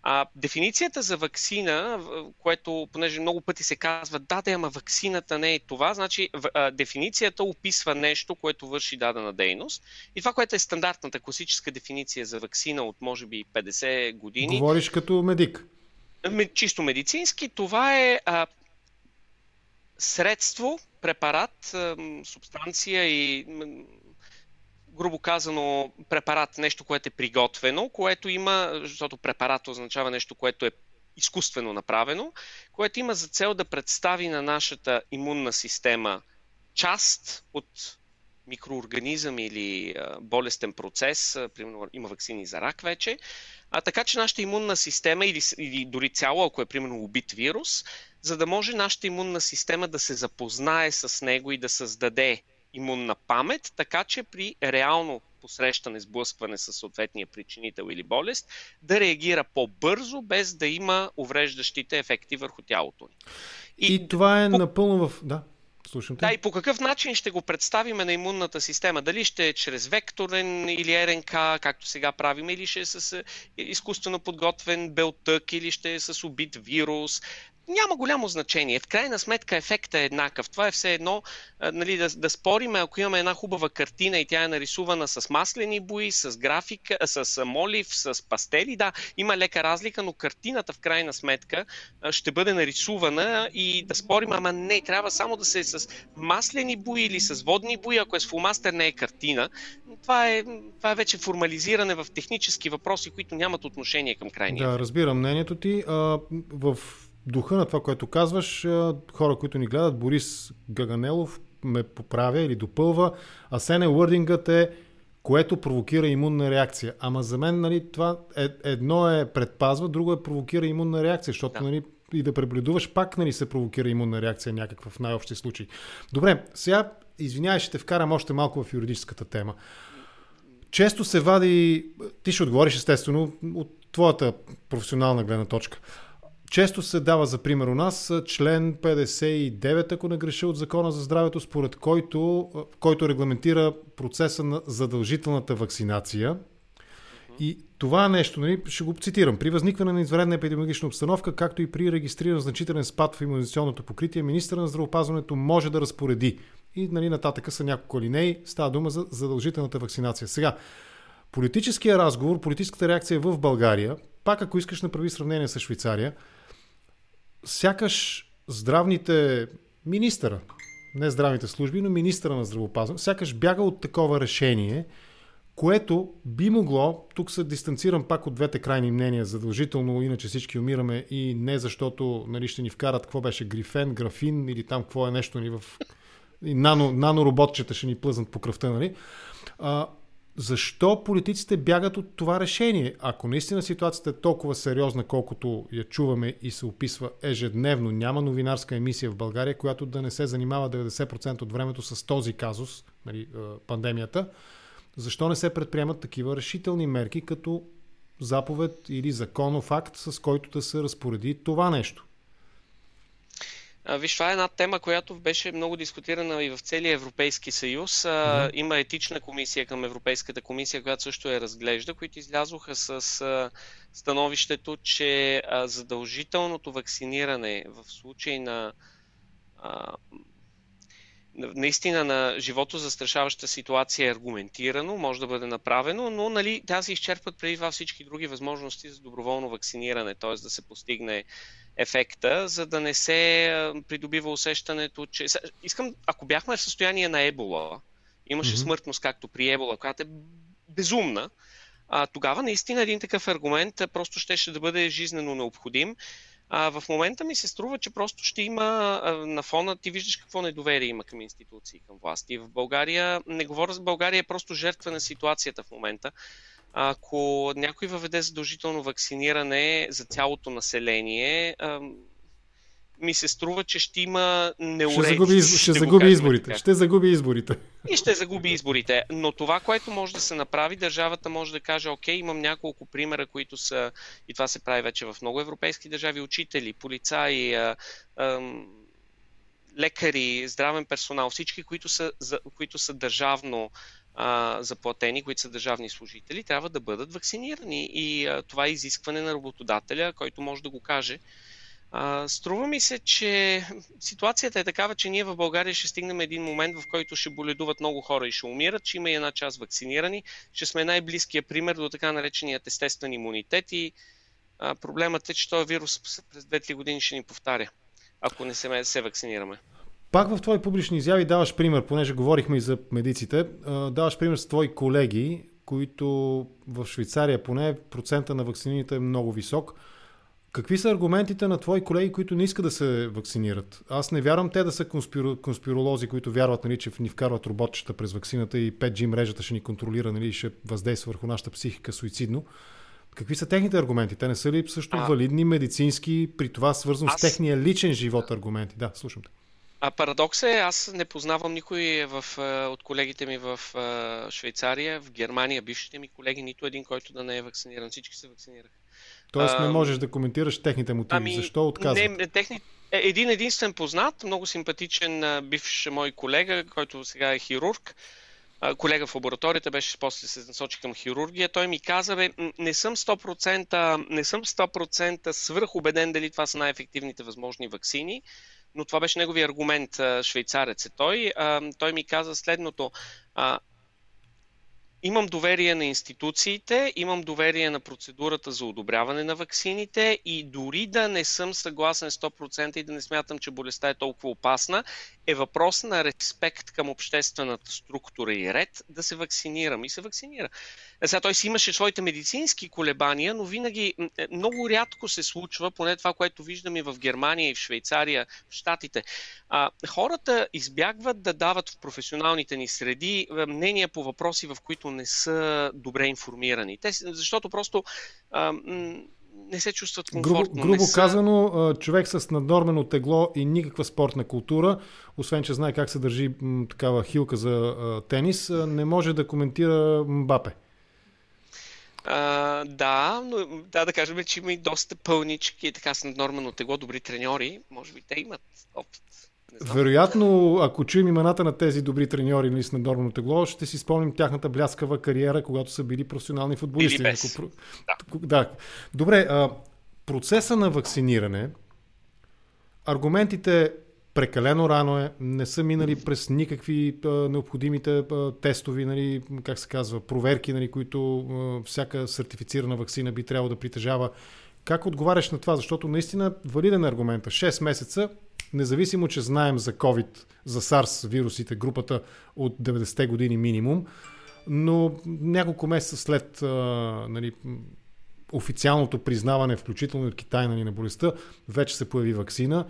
А, дефиницията за вакцина, което, понеже много пъти се казва, да, да, ама вакцината не е това, значи а, дефиницията описва нещо, което върши дадена дейност. И това, което е стандартната класическа дефиниция за вакцина от може би 50 години.
Говориш като медик.
Чисто медицински, това е а, средство, препарат, а, субстанция и грубо казано, препарат, нещо, което е приготвено, което има, защото препарат означава нещо, което е изкуствено направено, което има за цел да представи на нашата имунна система част от микроорганизъм или болестен процес, примерно има вакцини за рак вече, а, така че нашата имунна система или, или дори цяло, ако е примерно убит вирус, за да може нашата имунна система да се запознае с него и да създаде имунна памет, така че при реално посрещане, сблъскване с съответния причинител или болест, да реагира по-бързо, без да има увреждащите ефекти върху тялото ни.
И, и това е по... напълно в... Да. Слушам
те. Да, и по какъв начин ще го представиме на имунната система? Дали ще е чрез векторен или РНК, както сега правим, или ще е с е, изкуствено подготвен белтък, или ще е с убит вирус няма голямо значение. В крайна сметка ефектът е еднакъв. Това е все едно нали, да, да спориме, ако имаме една хубава картина и тя е нарисувана с маслени бои, с графика, с молив, с пастели. Да, има лека разлика, но картината в крайна сметка ще бъде нарисувана и да спорим, ама не, трябва само да се е с маслени бои или с водни бои, ако е с фулмастер не е картина. Това е, това е вече формализиране в технически въпроси, които нямат отношение към крайния.
Да, разбирам мнението ти. А, в духа на това, което казваш, хора, които ни гледат, Борис Гаганелов ме поправя или допълва, а сене Уърдингът е което провокира имунна реакция. Ама за мен нали, това е, едно е предпазва, друго е провокира имунна реакция, защото да. нали, и да пребледуваш, пак нали, се провокира имунна реакция някаква в най-общи случаи. Добре, сега извинявай, ще те вкарам още малко в юридическата тема. Често се вади, ти ще отговориш естествено от твоята професионална гледна точка. Често се дава за пример у нас член 59, ако не греша от Закона за здравето, според който, който регламентира процеса на задължителната вакцинация. И това нещо, нали, ще го цитирам, при възникване на извредна епидемиологична обстановка, както и при регистриран значителен спад в иммунизационното покритие, министър на здравопазването може да разпореди. И нали, нататъка са няколко линейи, става дума за задължителната вакцинация. Сега, политическия разговор, политическата реакция в България, пак ако искаш направи сравнение с Швейцария, сякаш здравните министъра, не здравните служби, но министъра на здравопазването, сякаш бяга от такова решение, което би могло, тук се дистанцирам пак от двете крайни мнения, задължително, иначе всички умираме и не защото нали, ще ни вкарат какво беше грифен, графин или там какво е нещо ни в... И нано, нанороботчета ще ни плъзнат по кръвта, нали? А, защо политиците бягат от това решение? Ако наистина ситуацията е толкова сериозна, колкото я чуваме и се описва ежедневно, няма новинарска емисия в България, която да не се занимава 90% от времето с този казус, нали, пандемията, защо не се предприемат такива решителни мерки, като заповед или законов акт, с който да се разпореди това нещо?
Виж, това е една тема, която беше много дискутирана и в целия Европейски съюз. Да. Има етична комисия към Европейската комисия, която също е разглежда, които излязоха с становището, че задължителното вакциниране в случай на наистина на живото застрашаваща ситуация е аргументирано, може да бъде направено, но нали, тя се изчерпват преди това всички други възможности за доброволно вакциниране, т.е. да се постигне ефекта, за да не се придобива усещането, че... Искам, ако бяхме в състояние на ебола, имаше mm-hmm. смъртност както при ебола, която е безумна, а, тогава наистина един такъв аргумент просто щеше да бъде жизнено необходим. А, в момента ми се струва, че просто ще има а, на фона, ти виждаш какво недоверие има към институции, към власти. В България, не говоря за България, е просто жертва на ситуацията в момента. Ако някой въведе задължително вакциниране за цялото население, ми се струва, че ще има неуреди.
Ще загуби, ще ще загуби изборите. Така. Ще загуби изборите.
И ще загуби изборите. Но това, което може да се направи, държавата може да каже, окей, имам няколко примера, които са, и това се прави вече в много европейски държави, учители, полицаи, а, а, лекари, здравен персонал, всички, които са, за, които са държавно а, заплатени, които са държавни служители, трябва да бъдат вакцинирани. И а, това е изискване на работодателя, който може да го каже. Струва ми се, че ситуацията е такава, че ние в България ще стигнем един момент, в който ще боледуват много хора и ще умират, че има и една част вакцинирани, ще сме най-близкия пример до така нареченият естествен имунитет и а, проблемът е, че този вирус през 2-3 години ще ни повтаря, ако не се, се вакцинираме.
Пак в твои публични изяви даваш пример, понеже говорихме и за медиците, даваш пример с твои колеги, които в Швейцария поне процента на вакцините е много висок. Какви са аргументите на твои колеги, които не искат да се вакцинират? Аз не вярвам те да са конспиро... конспиролози, които вярват, нали, че ни вкарват роботчета през вакцината и 5G мрежата ще ни контролира нали, и ще въздейства върху нашата психика суицидно. Какви са техните аргументи? Те не са ли също а... валидни, медицински, при това свързано Аз... с техния личен живот аргументи? Да, слушам те.
А парадокс е, аз не познавам никой в, от колегите ми в Швейцария, в Германия, бившите ми колеги, нито един, който да не е вакциниран. Всички се вакцинираха.
Тоест не можеш да коментираш техните мотиви. Ами, Защо отказват?
Не, техни... Е, един единствен познат, много симпатичен бивш мой колега, който сега е хирург, колега в лабораторията, беше после се насочи към хирургия, той ми каза, бе, не съм 100%, не съм 100% свръх убеден дали това са най-ефективните възможни вакцини, но това беше неговия аргумент, швейцарец е той. Той ми каза следното. Имам доверие на институциите, имам доверие на процедурата за одобряване на ваксините и дори да не съм съгласен 100% и да не смятам, че болестта е толкова опасна, е въпрос на респект към обществената структура и ред да се вакцинирам и се вакцинира. Сега той си имаше своите медицински колебания, но винаги е, много рядко се случва, поне това, което виждаме в Германия и в Швейцария, в Штатите. А, хората избягват да дават в професионалните ни среди е, мнения по въпроси, в които не са добре информирани. Те, защото просто а, не се чувстват комфортно.
Грубо, грубо са... казано, човек с наднормено тегло и никаква спортна култура, освен че знае как се държи такава хилка за тенис, не може да коментира Мбапе.
А, да, но да, да кажем, че има и доста пълнички, така с наднормено тегло, добри треньори. Може би те имат опит.
Вероятно, ако чуем имената на тези добри треньори нали, с наднормено тегло, ще си спомним тяхната бляскава кариера, когато са били професионални футболисти. Или
без.
Ако... Да. да. Добре, а, процеса на вакциниране, аргументите прекалено рано е, не са минали през никакви а, необходимите а, тестови, нали, как се казва, проверки, нали, които а, всяка сертифицирана вакцина би трябвало да притежава. Как отговаряш на това? Защото наистина валиден е аргумента. 6 месеца, независимо, че знаем за COVID, за SARS вирусите, групата от 90-те години минимум, но няколко месеца след а, нали, официалното признаване, включително от Китай нали, на болестта, вече се появи вакцина.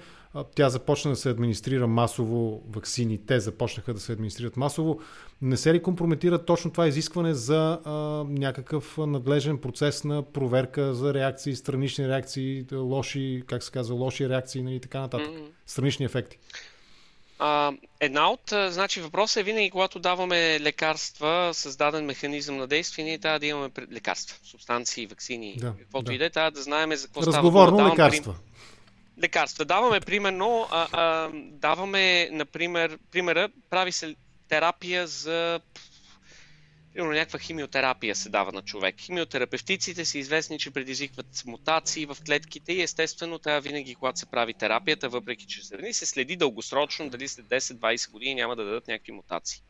Тя започна да се администрира масово, вакцини, те започнаха да се администрират масово. Не се ли компрометира точно това изискване за а, някакъв надлежен процес на проверка за реакции, странични реакции, лоши, как се казва, лоши реакции и нали, така нататък, mm-hmm. странични ефекти?
А, една от, значи въпросът е винаги, когато даваме лекарства, създаден механизъм на действие, ние трябва да имаме лекарства, субстанции, вакцини, да, каквото да. и да е, трябва да знаем за какво
Разговорно става. Разговорно лекарства.
Прим... Лекарства. Даваме примерно, а, а, даваме, например, примера, прави се терапия за Примерно някаква химиотерапия се дава на човек. Химиотерапевтиците са известни, че предизвикват мутации в клетките и естествено трябва винаги, когато се прави терапията, въпреки че се, се следи дългосрочно, дали след 10-20 години няма да дадат някакви мутации.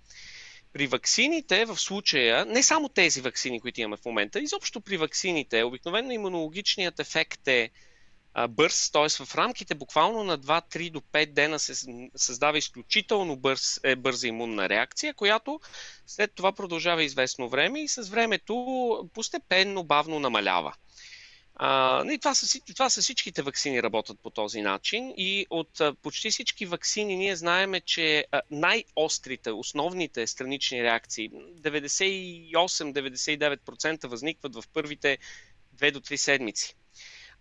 При ваксините в случая, не само тези ваксини, които имаме в момента, изобщо при ваксините, обикновено имунологичният ефект е бърз, т.е. в рамките буквално на 2-3 до 5 дена се създава изключително бърз, е, бърза имунна реакция, която след това продължава известно време и с времето постепенно, бавно намалява. А, и това, са, това са всичките вакцини работят по този начин и от почти всички вакцини ние знаеме, че най-острите, основните странични реакции, 98-99% възникват в първите 2 до 3 седмици.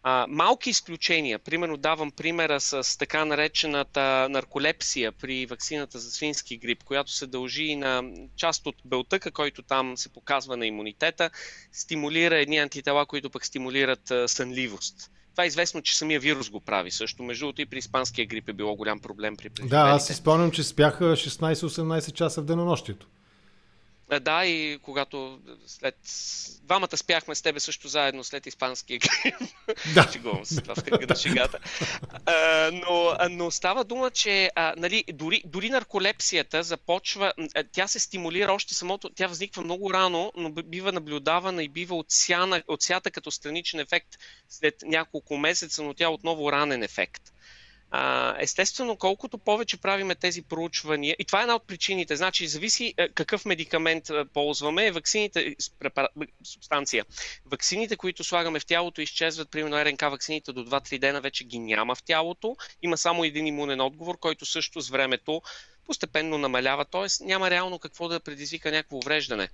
А, малки изключения, примерно давам примера с така наречената нарколепсия при вакцината за свински грип, която се дължи на част от белтъка, който там се показва на имунитета, стимулира едни антитела, които пък стимулират а, сънливост. Това е известно, че самия вирус го прави също. Между другото и при испанския грип е било голям проблем при
Да, аз си спомням, че спяха 16-18 часа в денонощието.
Да, и когато след... Двамата спяхме с тебе също заедно след испанския грим. Да. Шегувам се това в кръга на шегата. А, но, но става дума, че а, нали, дори, дори нарколепсията започва, тя се стимулира още самото, тя възниква много рано, но бива наблюдавана и бива отсяна, отсята като страничен ефект след няколко месеца, но тя отново ранен ефект. Естествено, колкото повече правиме тези проучвания, и това е една от причините, значи зависи е, какъв медикамент е, ползваме, вакцините, субстанция. Вакцините, които слагаме в тялото, изчезват, примерно РНК вакцините до 2-3 дена вече ги няма в тялото, има само един имунен отговор, който също с времето постепенно намалява, т.е. няма реално какво да предизвика някакво увреждане.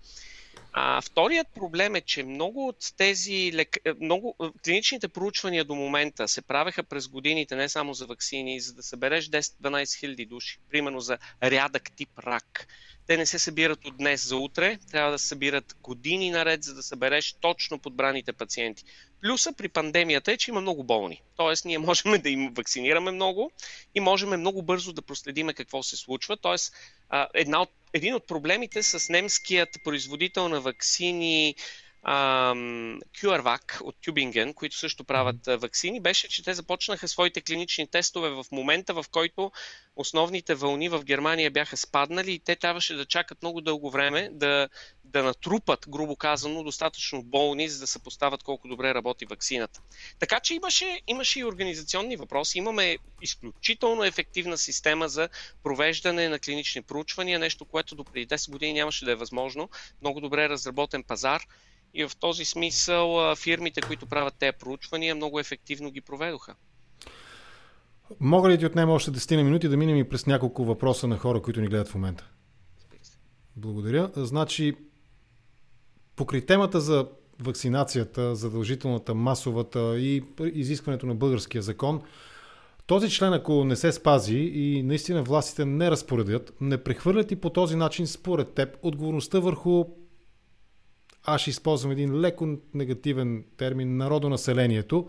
А вторият проблем е, че много от тези лек... Е, много... Е, клиничните проучвания до момента се правеха през годините не само за вакцини, за да събереш 10-12 хиляди души, примерно за рядък тип рак. Те не се събират от днес за утре, трябва да се събират години наред, за да събереш точно подбраните пациенти. Плюса при пандемията е, че има много болни. Тоест, ние можем да им вакцинираме много и можем много бързо да проследиме какво се случва. Тоест, една от, един от проблемите с немският производител на вакцини, CureVac от Тюбинген, които също правят вакцини, беше, че те започнаха своите клинични тестове в момента, в който основните вълни в Германия бяха спаднали и те трябваше да чакат много дълго време да, да натрупат, грубо казано, достатъчно болни, за да се поставят колко добре работи вакцината. Така че имаше, имаше и организационни въпроси. Имаме изключително ефективна система за провеждане на клинични проучвания, нещо, което до преди 10 години нямаше да е възможно. Много добре разработен пазар и в този смисъл фирмите, които правят тези проучвания, много ефективно ги проведоха.
Мога ли ти отнема още 10 на минути да минем и през няколко въпроса на хора, които ни гледат в момента? Благодаря. Значи, покрай темата за вакцинацията, задължителната, масовата и изискването на българския закон, този член, ако не се спази и наистина властите не разпоредят, не прехвърлят и по този начин, според теб, отговорността върху аз ще използвам един леко негативен термин народонаселението,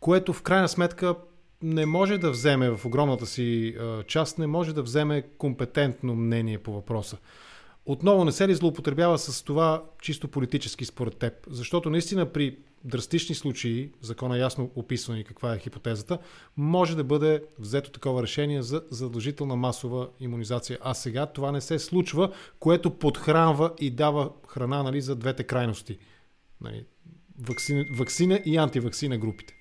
което в крайна сметка не може да вземе в огромната си част, не може да вземе компетентно мнение по въпроса. Отново не се ли злоупотребява с това чисто политически според теб? Защото наистина при драстични случаи, закона ясно описва и каква е хипотезата, може да бъде взето такова решение за задължителна масова иммунизация. А сега това не се случва, което подхранва и дава храна нали, за двете крайности. Нали, вакцина, вакцина и антивакцина групите.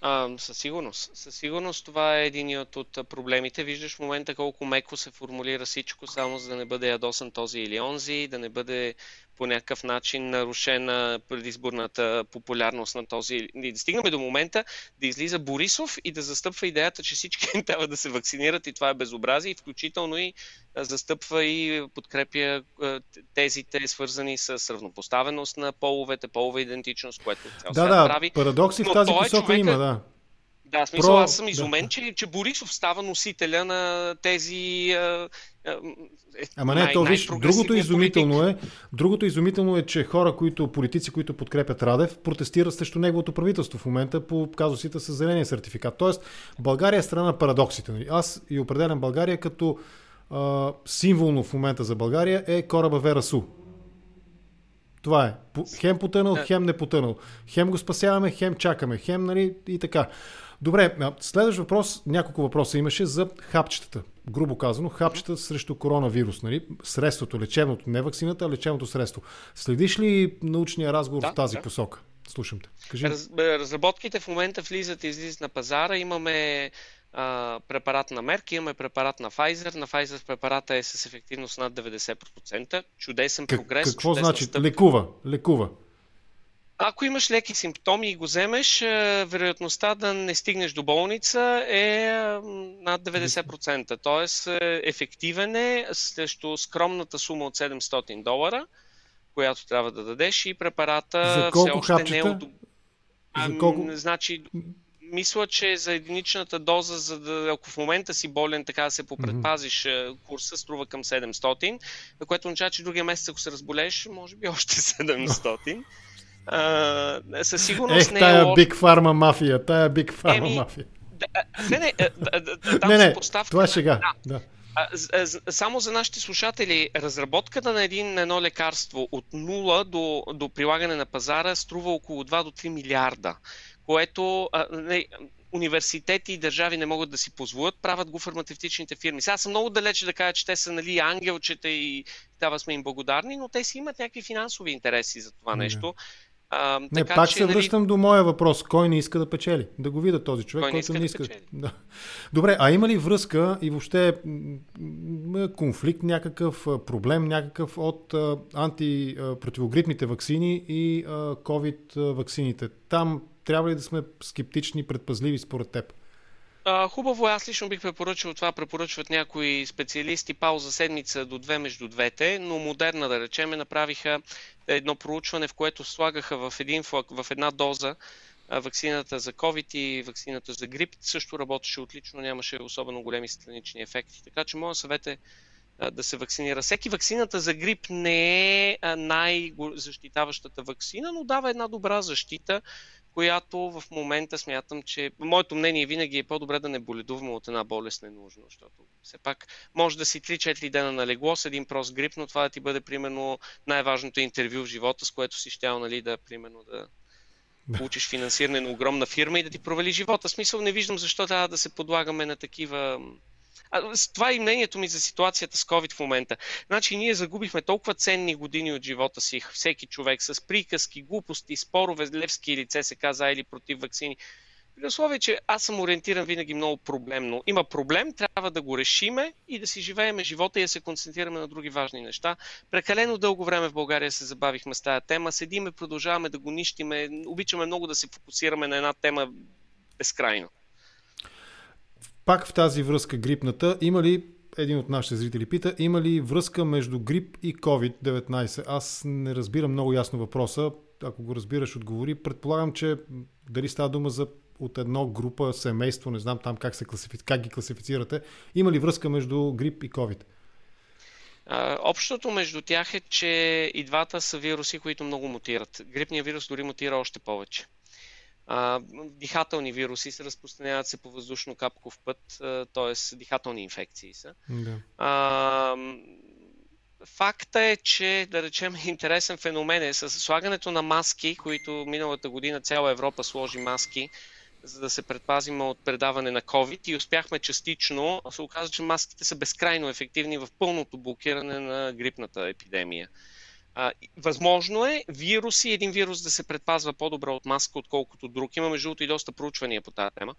А, със сигурност. Със сигурност това е един от, проблемите. Виждаш в момента колко меко се формулира всичко, само за да не бъде ядосан този или онзи, да не бъде по някакъв начин нарушена предизборната популярност на този. И да стигнем до момента да излиза Борисов и да застъпва идеята, че всички трябва да се вакцинират и това е безобразие, включително и застъпва и подкрепя тезите, свързани с равнопоставеност на половете, полова идентичност, което цял
да, да, прави. Парадокси в тази е посока човека, има, да.
Да, смисъл, Про... аз съм изумен, да. че, че Борисов става носителя на тези. А,
е, Ама не, най- то виж, другото изумително е, другото изумително е, че хора, които, политици, които подкрепят Радев, протестират срещу неговото правителство в момента по казусите с зеления сертификат. Тоест, България е страна на парадоксите. Нали? Аз и определям България като а, символно в момента за България е кораба Вера Су. Това е. Хем потънал, хем не потънал. Хем го спасяваме, хем чакаме, хем, нали, и така. Добре, следващ въпрос, няколко въпроса имаше за хапчетата. Грубо казано, хапчета срещу коронавирус. Нали? Средството, лечебното, не вакцината, а лечебното средство. Следиш ли научния разговор да, в тази да. посока? Слушам те. Кажи. Раз,
разработките в момента влизат и излизат на пазара. Имаме а, препарат на Мерк, имаме препарат на Pfizer. На Pfizer препарата е с ефективност над 90%. Чудесен прогрес.
Какво значи? Стъп... Лекува. Лекува.
Ако имаш леки симптоми и го вземеш, е, вероятността да не стигнеш до болница е над 90%. Тоест, е, ефективен е срещу скромната сума от 700 долара, която трябва да дадеш и препарата
За колко все още не е от...
Ами, За колко... Значи, мисля, че за единичната доза, за да, ако в момента си болен, така да се попредпазиш, mm-hmm. курса струва към 700, което означава, че другия месец, ако се разболееш, може би още 700. А, със сигурност
Ех, не е тая Big Pharma мафия, тая Big Pharma Еми, мафия.
Да, не, не, да,
да, не, не, това е шега. Да.
Да. Само за нашите слушатели, разработката на, един, на едно лекарство от нула до, до прилагане на пазара струва около 2 до 3 милиарда, което а, не, университети и държави не могат да си позволят, правят го фармацевтичните фирми. Сега съм много далече да кажа, че те са нали, ангелчета и трябва сме им благодарни, но те си имат някакви финансови интереси за това нещо.
А, не, така, пак че, се нали... връщам до моя въпрос. Кой не иска да печели? Да го видя този човек, Кой който не иска. Не иска. Да. Добре, а има ли връзка и въобще конфликт някакъв, проблем някакъв от антипротивогрипните вакцини и COVID вакцините? Там трябва ли да сме скептични, предпазливи според теб?
А, хубаво, аз лично бих препоръчал това, препоръчват някои специалисти пауза седмица до две между двете, но модерна да речеме направиха едно проучване, в което слагаха в, един, в една доза вакцината за COVID и вакцината за грип. Също работеше отлично, нямаше особено големи странични ефекти. Така че моят съвет е да се вакцинира. Всеки вакцината за грип не е най-защитаващата вакцина, но дава една добра защита която в момента смятам, че моето мнение винаги е по-добре да не боледуваме от една болест ненужно, защото все пак може да си 3-4 дена на легло с един прост грип, но това да ти бъде примерно най-важното интервю в живота, с което си щял нали, да, примерно, да, получиш финансиране на огромна фирма и да ти провали живота. Смисъл не виждам защо трябва да се подлагаме на такива това е мнението ми за ситуацията с COVID в момента. Значи ние загубихме толкова ценни години от живота си, всеки човек с приказки, глупости, спорове, левски лице се каза или против вакцини. При условие, че аз съм ориентиран винаги много проблемно. Има проблем, трябва да го решиме и да си живееме живота и да се концентрираме на други важни неща. Прекалено дълго време в България се забавихме с тази тема. Седиме, продължаваме да го нищиме. Обичаме много да се фокусираме на една тема безкрайно.
Пак в тази връзка грипната, има ли, един от нашите зрители пита, има ли връзка между грип и COVID-19? Аз не разбирам много ясно въпроса. Ако го разбираш, отговори. Предполагам, че дали става дума за от едно група, семейство, не знам там как, се класифи... как ги класифицирате. Има ли връзка между грип и COVID?
Общото между тях е, че и двата са вируси, които много мутират. Грипният вирус дори мутира още повече. А, дихателни вируси се разпространяват се по въздушно-капков път, т.е. дихателни инфекции са. Да. А, Факта е, че, да речем, интересен феномен е с слагането на маски, които миналата година цяла Европа сложи маски, за да се предпазим от предаване на COVID и успяхме частично, се оказа, че маските са безкрайно ефективни в пълното блокиране на грипната епидемия. Възможно е вируси, един вирус да се предпазва по-добре от маска, отколкото друг. Има между другото и доста проучвания по тази тема.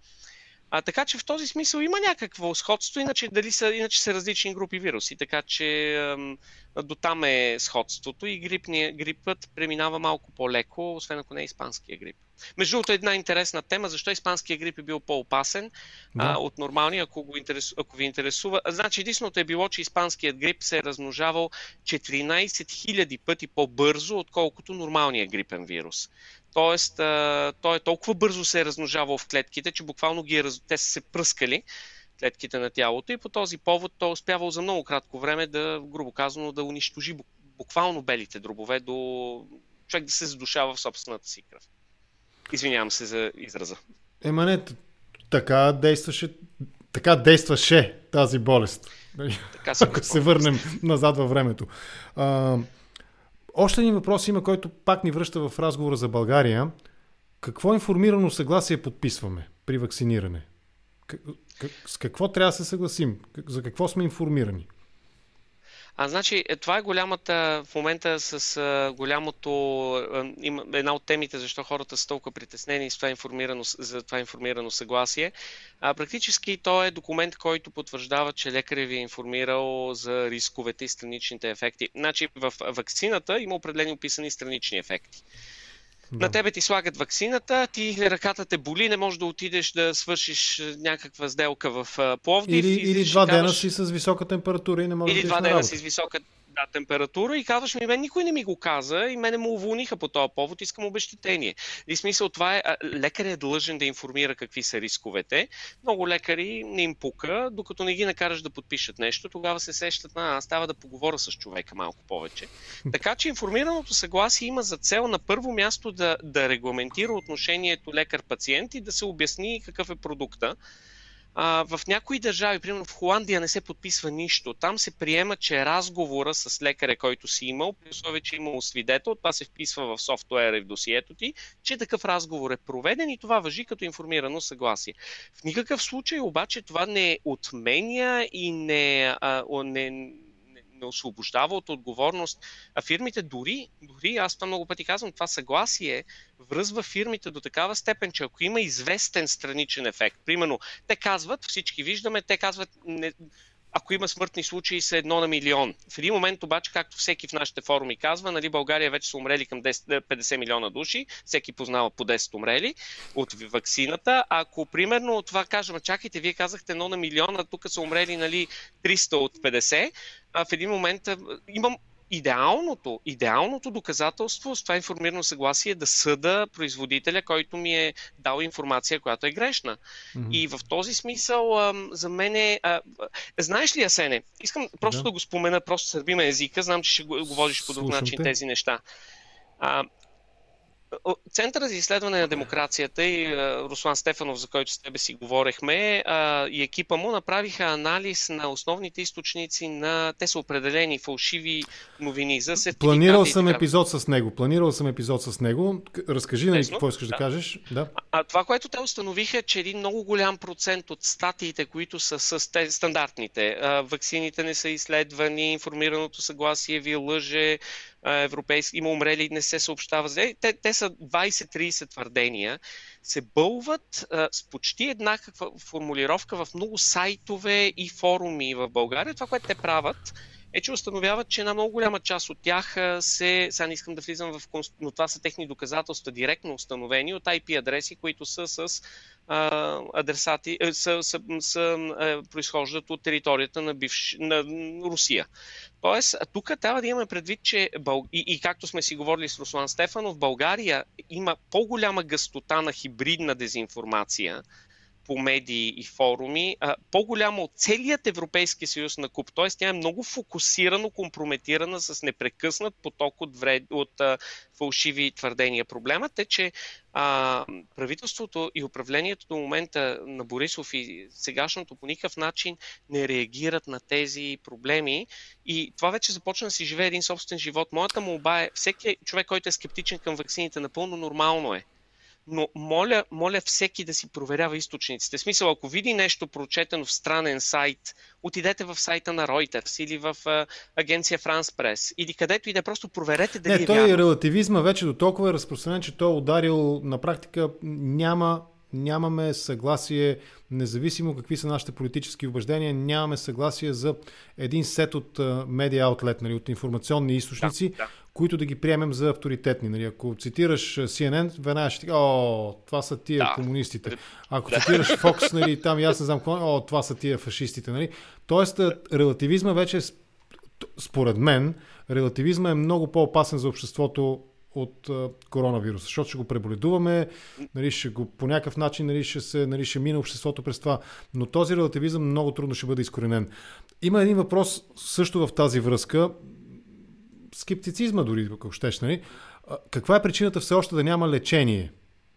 А, така че в този смисъл има някакво сходство, иначе, дали са, иначе са различни групи вируси. Така че До там е сходството и грипния, грипът преминава малко по-леко, освен ако не е испанския грип. Между другото, една интересна тема, защо испанския грип е бил по-опасен да. а, от нормалния, ако, го интерес, ако ви интересува. Значи, единственото е било, че испанският грип се е размножавал 14 000 пъти по-бързо, отколкото нормалният грипен вирус. Тоест, а, той е толкова бързо се е размножавал в клетките, че буквално ги е, те са се пръскали клетките на тялото и по този повод той е успявал за много кратко време да, грубо казано, да унищожи буквално белите дробове до човек да се задушава в собствената си кръв. Извинявам се за израза.
Ема не, така действаше, така действаше тази болест. Така Ако се върнем назад във времето. А, още един въпрос има, който пак ни връща в разговора за България. Какво информирано съгласие подписваме при вакциниране? С какво трябва да се съгласим? За какво сме информирани?
А, значи, е, това е голямата, в момента с а, голямото, а, една от темите, защо хората са толкова притеснени с това информирано, за това информирано съгласие. А, практически то е документ, който потвърждава, че лекаря ви е информирал за рисковете и страничните ефекти. Значи, в вакцината има определени описани странични ефекти. Да. На тебе ти слагат ваксината, ти ръката те боли, не можеш да отидеш да свършиш е, някаква сделка в Пловдив.
Или, или два дена си с висока температура и не можеш
да Или два дена си с висока да, температура и казваш ми, мен никой не ми го каза и мене му уволниха по този повод, искам обещетение. И смисъл това е, лекарят е длъжен да информира какви са рисковете. Много лекари не им пука, докато не ги накараш да подпишат нещо, тогава се сещат, на аз става да поговоря с човека малко повече. Така че информираното съгласие има за цел на първо място да, да регламентира отношението лекар-пациент и да се обясни какъв е продукта. А, в някои държави, примерно в Холандия, не се подписва нищо. Там се приема, че разговора с лекаря, който си имал, при условие, че е имал свидетел, това се вписва в софтуера и в досието ти, че такъв разговор е проведен и това въжи като информирано съгласие. В никакъв случай обаче това не отменя и не, а, не не освобождава от отговорност. А фирмите дори, дори аз това много пъти казвам, това съгласие връзва фирмите до такава степен, че ако има известен страничен ефект, примерно, те казват, всички виждаме, те казват, не, ако има смъртни случаи, са едно на милион. В един момент обаче, както всеки в нашите форуми казва, нали, България вече са умрели към 10, 50 милиона души, всеки познава по 10 умрели от вакцината. Ако примерно това кажем, чакайте, вие казахте едно на милиона, тук са умрели нали, 300 от 50, а в един момент имам идеалното, идеалното доказателство с това информирано съгласие е да съда производителя, който ми е дал информация, която е грешна. Mm-hmm. И в този смисъл а, за мен е... А, знаеш ли, Асене, искам просто да, да го спомена, просто сърбиме езика, знам, че ще го, го водиш по друг начин тези неща. А, Центъра за изследване на демокрацията и Руслан Стефанов, за който с тебе си говорехме, и екипа му направиха анализ на основните източници на... Те са определени фалшиви новини за сертификати.
Планирал съм епизод с него. Планирал съм епизод с него. Разкажи ни какво искаш да, да кажеш. Да.
А, това, което те установиха, е, че един много голям процент от статиите, които са с те, стандартните, ваксините не са изследвани, информираното съгласие ви лъже, европейски, има умрели, не се съобщава. Те, те са 20-30 твърдения, се бълват а, с почти еднаква формулировка в много сайтове и форуми в България. Това, което те правят, е, че установяват, че една много голяма част от тях се, сега не искам да влизам в, но това са техни доказателства директно установени от IP адреси, които са с а, адресати, са, са, са, а, произхождат от територията на, бивш, на Русия. Тоест, тук трябва да имаме предвид, че Бъл... и, и както сме си говорили с Руслан Стефанов, България има по-голяма гъстота на хибридна дезинформация, по медии и форуми, по-голяма от целият Европейски съюз на куп. Т.е. тя е много фокусирано компрометирана с непрекъснат поток от, вред, от а, фалшиви твърдения. Проблемът е, че а, правителството и управлението до момента на Борисов и сегашното по никакъв начин не реагират на тези проблеми и това вече започна да си живее един собствен живот. Моята молба е, всеки човек, който е скептичен към вакцините, напълно нормално е но моля, моля всеки да си проверява източниците. В смисъл, ако види нещо прочетено в странен сайт, отидете в сайта на Reuters или в а, агенция France Press или където и да просто проверете дали
Не,
е
той
вярно.
релативизма вече до толкова е разпространен, че той е ударил на практика няма нямаме съгласие, независимо какви са нашите политически убеждения, нямаме съгласие за един сет от медиа аутлет, нали, от информационни източници, да, да. Които да ги приемем за авторитетни. Нали. Ако цитираш CNN, веднага ще ти о, това са тия да. комунистите. Ако цитираш Fox, нали, там и аз не знам о, това са тия фашистите. Нали. Тоест, релативизма вече, според мен, релативизма е много по-опасен за обществото от а, коронавируса, защото ще го преболедуваме, нали, ще го, по някакъв начин нали, ще, се, нали, ще мине обществото през това, но този релативизъм много трудно ще бъде изкоренен. Има един въпрос също в тази връзка, скептицизма дори, ако щеш, нали? Каква е причината все още да няма лечение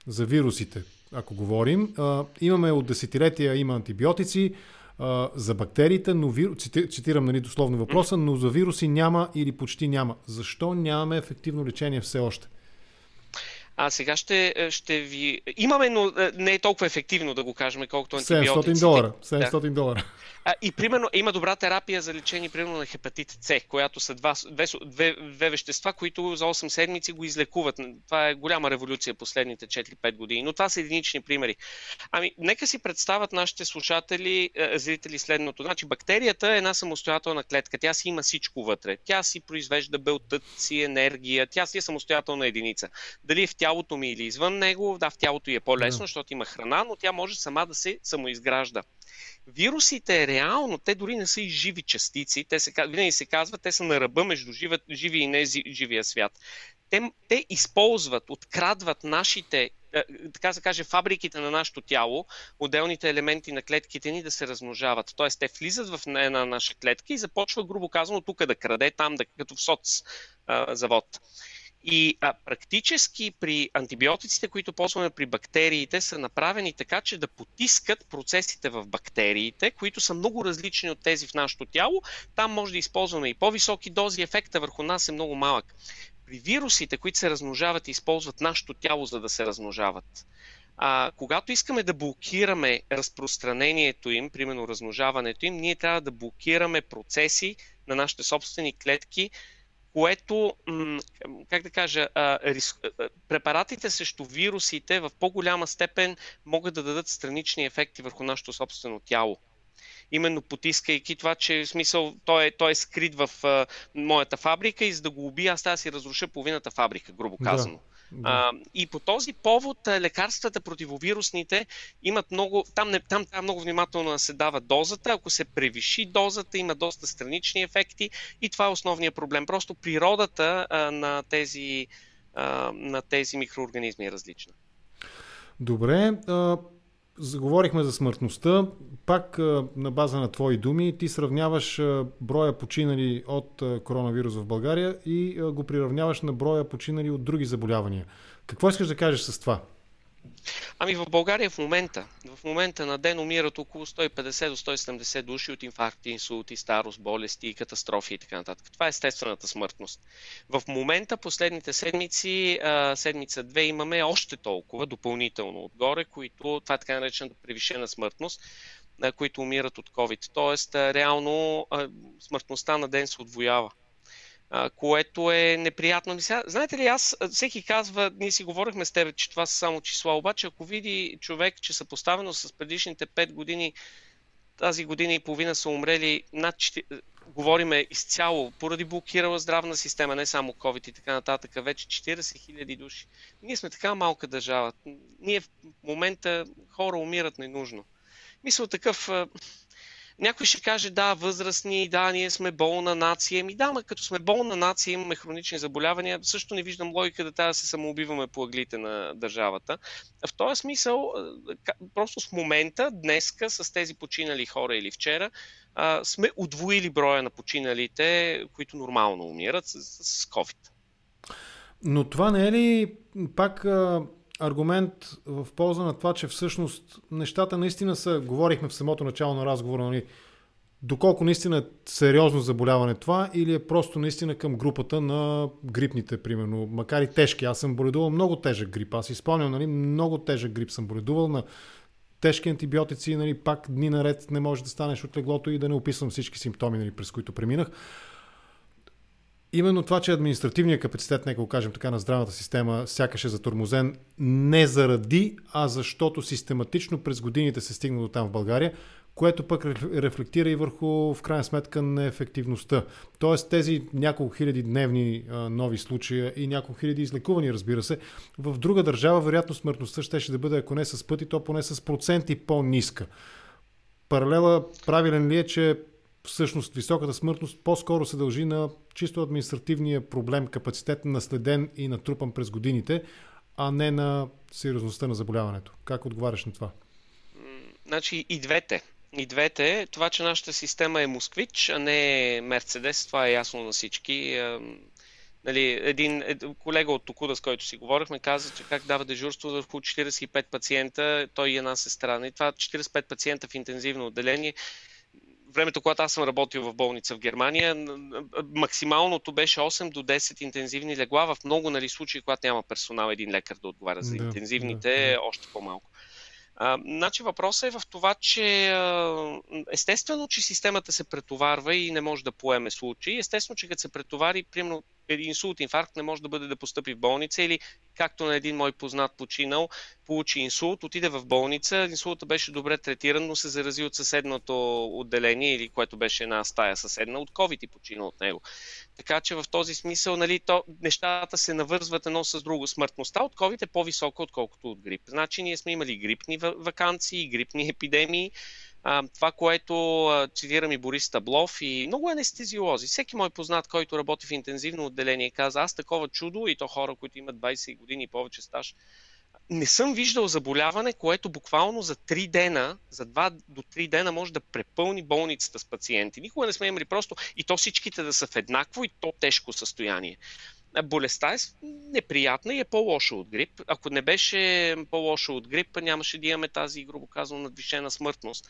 за вирусите, ако говорим? Имаме от десетилетия, има антибиотици, за бактериите, но виру... цитирам нали, дословно въпроса, но за вируси няма или почти няма. Защо нямаме ефективно лечение все още?
А сега ще, ще ви... Имаме, но не е толкова ефективно да го кажем, колкото антибиотиците.
700 долара. 700 да. долара.
А, и примерно има добра терапия за лечение, примерно на хепатит С, която са два, две, две, две вещества, които за 8 седмици го излекуват. Това е голяма революция последните 4-5 години, но това са единични примери. Ами, нека си представят нашите слушатели, зрители следното. Значи, бактерията е една самостоятелна клетка. Тя си има всичко вътре. Тя си произвежда белтъци, енергия. Тя си е самостоятелна единица. Дали е в тялото ми или извън него, да, в тялото й е по-лесно, yeah. защото има храна, но тя може сама да се самоизгражда. Вирусите реално, те дори не са и живи частици, те се, винаги се казва, те са на ръба между живи, живи и не живия свят. Те, те използват, открадват нашите, е, така се каже, фабриките на нашето тяло, отделните елементи на клетките ни да се размножават. Тоест, те влизат в една наша клетка и започват, грубо казано, тук да краде, там да, като в соц а, завод. И а, практически при антибиотиците, които ползваме при бактериите, са направени така, че да потискат процесите в бактериите, които са много различни от тези в нашето тяло. Там може да използваме и по-високи дози, ефекта върху нас е много малък. При вирусите, които се размножават и използват нашето тяло, за да се размножават, а, когато искаме да блокираме разпространението им, примерно размножаването им, ние трябва да блокираме процеси на нашите собствени клетки, което, как да кажа, препаратите срещу вирусите в по-голяма степен могат да дадат странични ефекти върху нашето собствено тяло именно потискайки това, че в смисъл той е, той е скрит в а, моята фабрика и за да го убия, аз трябва да си разруша половината фабрика, грубо казано. Да. А, и по този повод лекарствата противовирусните имат много, там, не, там трябва много внимателно да се дава дозата. Ако се превиши дозата, има доста странични ефекти и това е основният проблем. Просто природата а, на, тези, а, на тези микроорганизми е различна.
Добре. Заговорихме за смъртността. Пак на база на твои думи, ти сравняваш броя починали от коронавирус в България и го приравняваш на броя починали от други заболявания. Какво искаш да кажеш с това?
Ами в България в момента, в момента на ден умират около 150 до 170 души от инфаркти, инсулти, старост, болести, катастрофи и така нататък. Това е естествената смъртност. В момента, последните седмици, седмица две, имаме още толкова допълнително отгоре, които, това е така наречената превишена смъртност, които умират от COVID. Тоест, реално смъртността на ден се отвоява което е неприятно. Знаете ли, аз, всеки казва, ние си говорихме с теб, че това са само числа, обаче ако види човек, че са поставено с предишните 5 години, тази година и половина са умрели над 4, говориме изцяло, поради блокирала здравна система, не само COVID и така нататък, вече 40 000 души. Ние сме така малка държава. Ние в момента хора умират ненужно. Мисля такъв, някой ще каже, да, възрастни, да, ние сме болна нация. Ми да, но като сме болна нация, имаме хронични заболявания, също не виждам логика да трябва да се самоубиваме по аглите на държавата. В този смисъл, просто с момента, днеска, с тези починали хора или вчера, сме удвоили броя на починалите, които нормално умират с COVID.
Но това не е ли пак аргумент в полза на това, че всъщност нещата наистина са, говорихме в самото начало на разговора, нали, доколко наистина е сериозно заболяване това или е просто наистина към групата на грипните, примерно, макар и тежки. Аз съм боледувал много тежък грип. Аз изпълням, нали, много тежък грип съм боледувал на тежки антибиотици, нали, пак дни наред не може да станеш от леглото и да не описвам всички симптоми, нали, през които преминах. Именно това, че административният капацитет, нека го кажем така, на здравната система сякаш е затормозен не заради, а защото систематично през годините се стигна до там в България, което пък рефлектира и върху, в крайна сметка, неефективността. Тоест тези няколко хиляди дневни а, нови случая и няколко хиляди излекувани, разбира се, в друга държава вероятно смъртността ще, ще да бъде, ако не с пъти, то поне с проценти по-ниска. Паралела правилен ли е, че всъщност високата смъртност по-скоро се дължи на чисто административния проблем, капацитет наследен и натрупан през годините, а не на сериозността на заболяването. Как отговаряш на това?
Значи и двете. И двете. Това, че нашата система е москвич, а не Мерцедес, това е ясно на всички. Нали, един, колега от Токуда, с който си говорихме, каза, че как дава дежурство върху 45 пациента, той и една сестра. И нали, това 45 пациента в интензивно отделение времето, когато аз съм работил в болница в Германия, максималното беше 8 до 10 интензивни легла в много нали, случаи, когато няма персонал, един лекар да отговаря за интензивните, да, да. още по-малко. А, значи въпросът е в това, че естествено, че системата се претоварва и не може да поеме случаи. Естествено, че като се претовари, примерно инсулт, инфаркт не може да бъде да постъпи в болница или както на един мой познат починал, получи инсулт, отиде в болница, инсултът беше добре третиран, но се зарази от съседното отделение или което беше една стая съседна от COVID и почина от него. Така че в този смисъл нали, то, нещата се навързват едно с друго. Смъртността от COVID е по-висока, отколкото от грип. Значи ние сме имали грипни вакансии, грипни епидемии, а, това, което а, цитирам и Борис Таблов и много анестезиолози. Всеки мой познат, който работи в интензивно отделение, каза, аз такова чудо и то хора, които имат 20 години и повече стаж, не съм виждал заболяване, което буквално за 3 дена, за 2 до 3 дена може да препълни болницата с пациенти. Никога не сме имали просто и то всичките да са в еднакво и то тежко състояние. Болестта е неприятна и е по-лоша от грип. Ако не беше по-лоша от грип, нямаше да имаме тази, грубо казано, надвишена смъртност.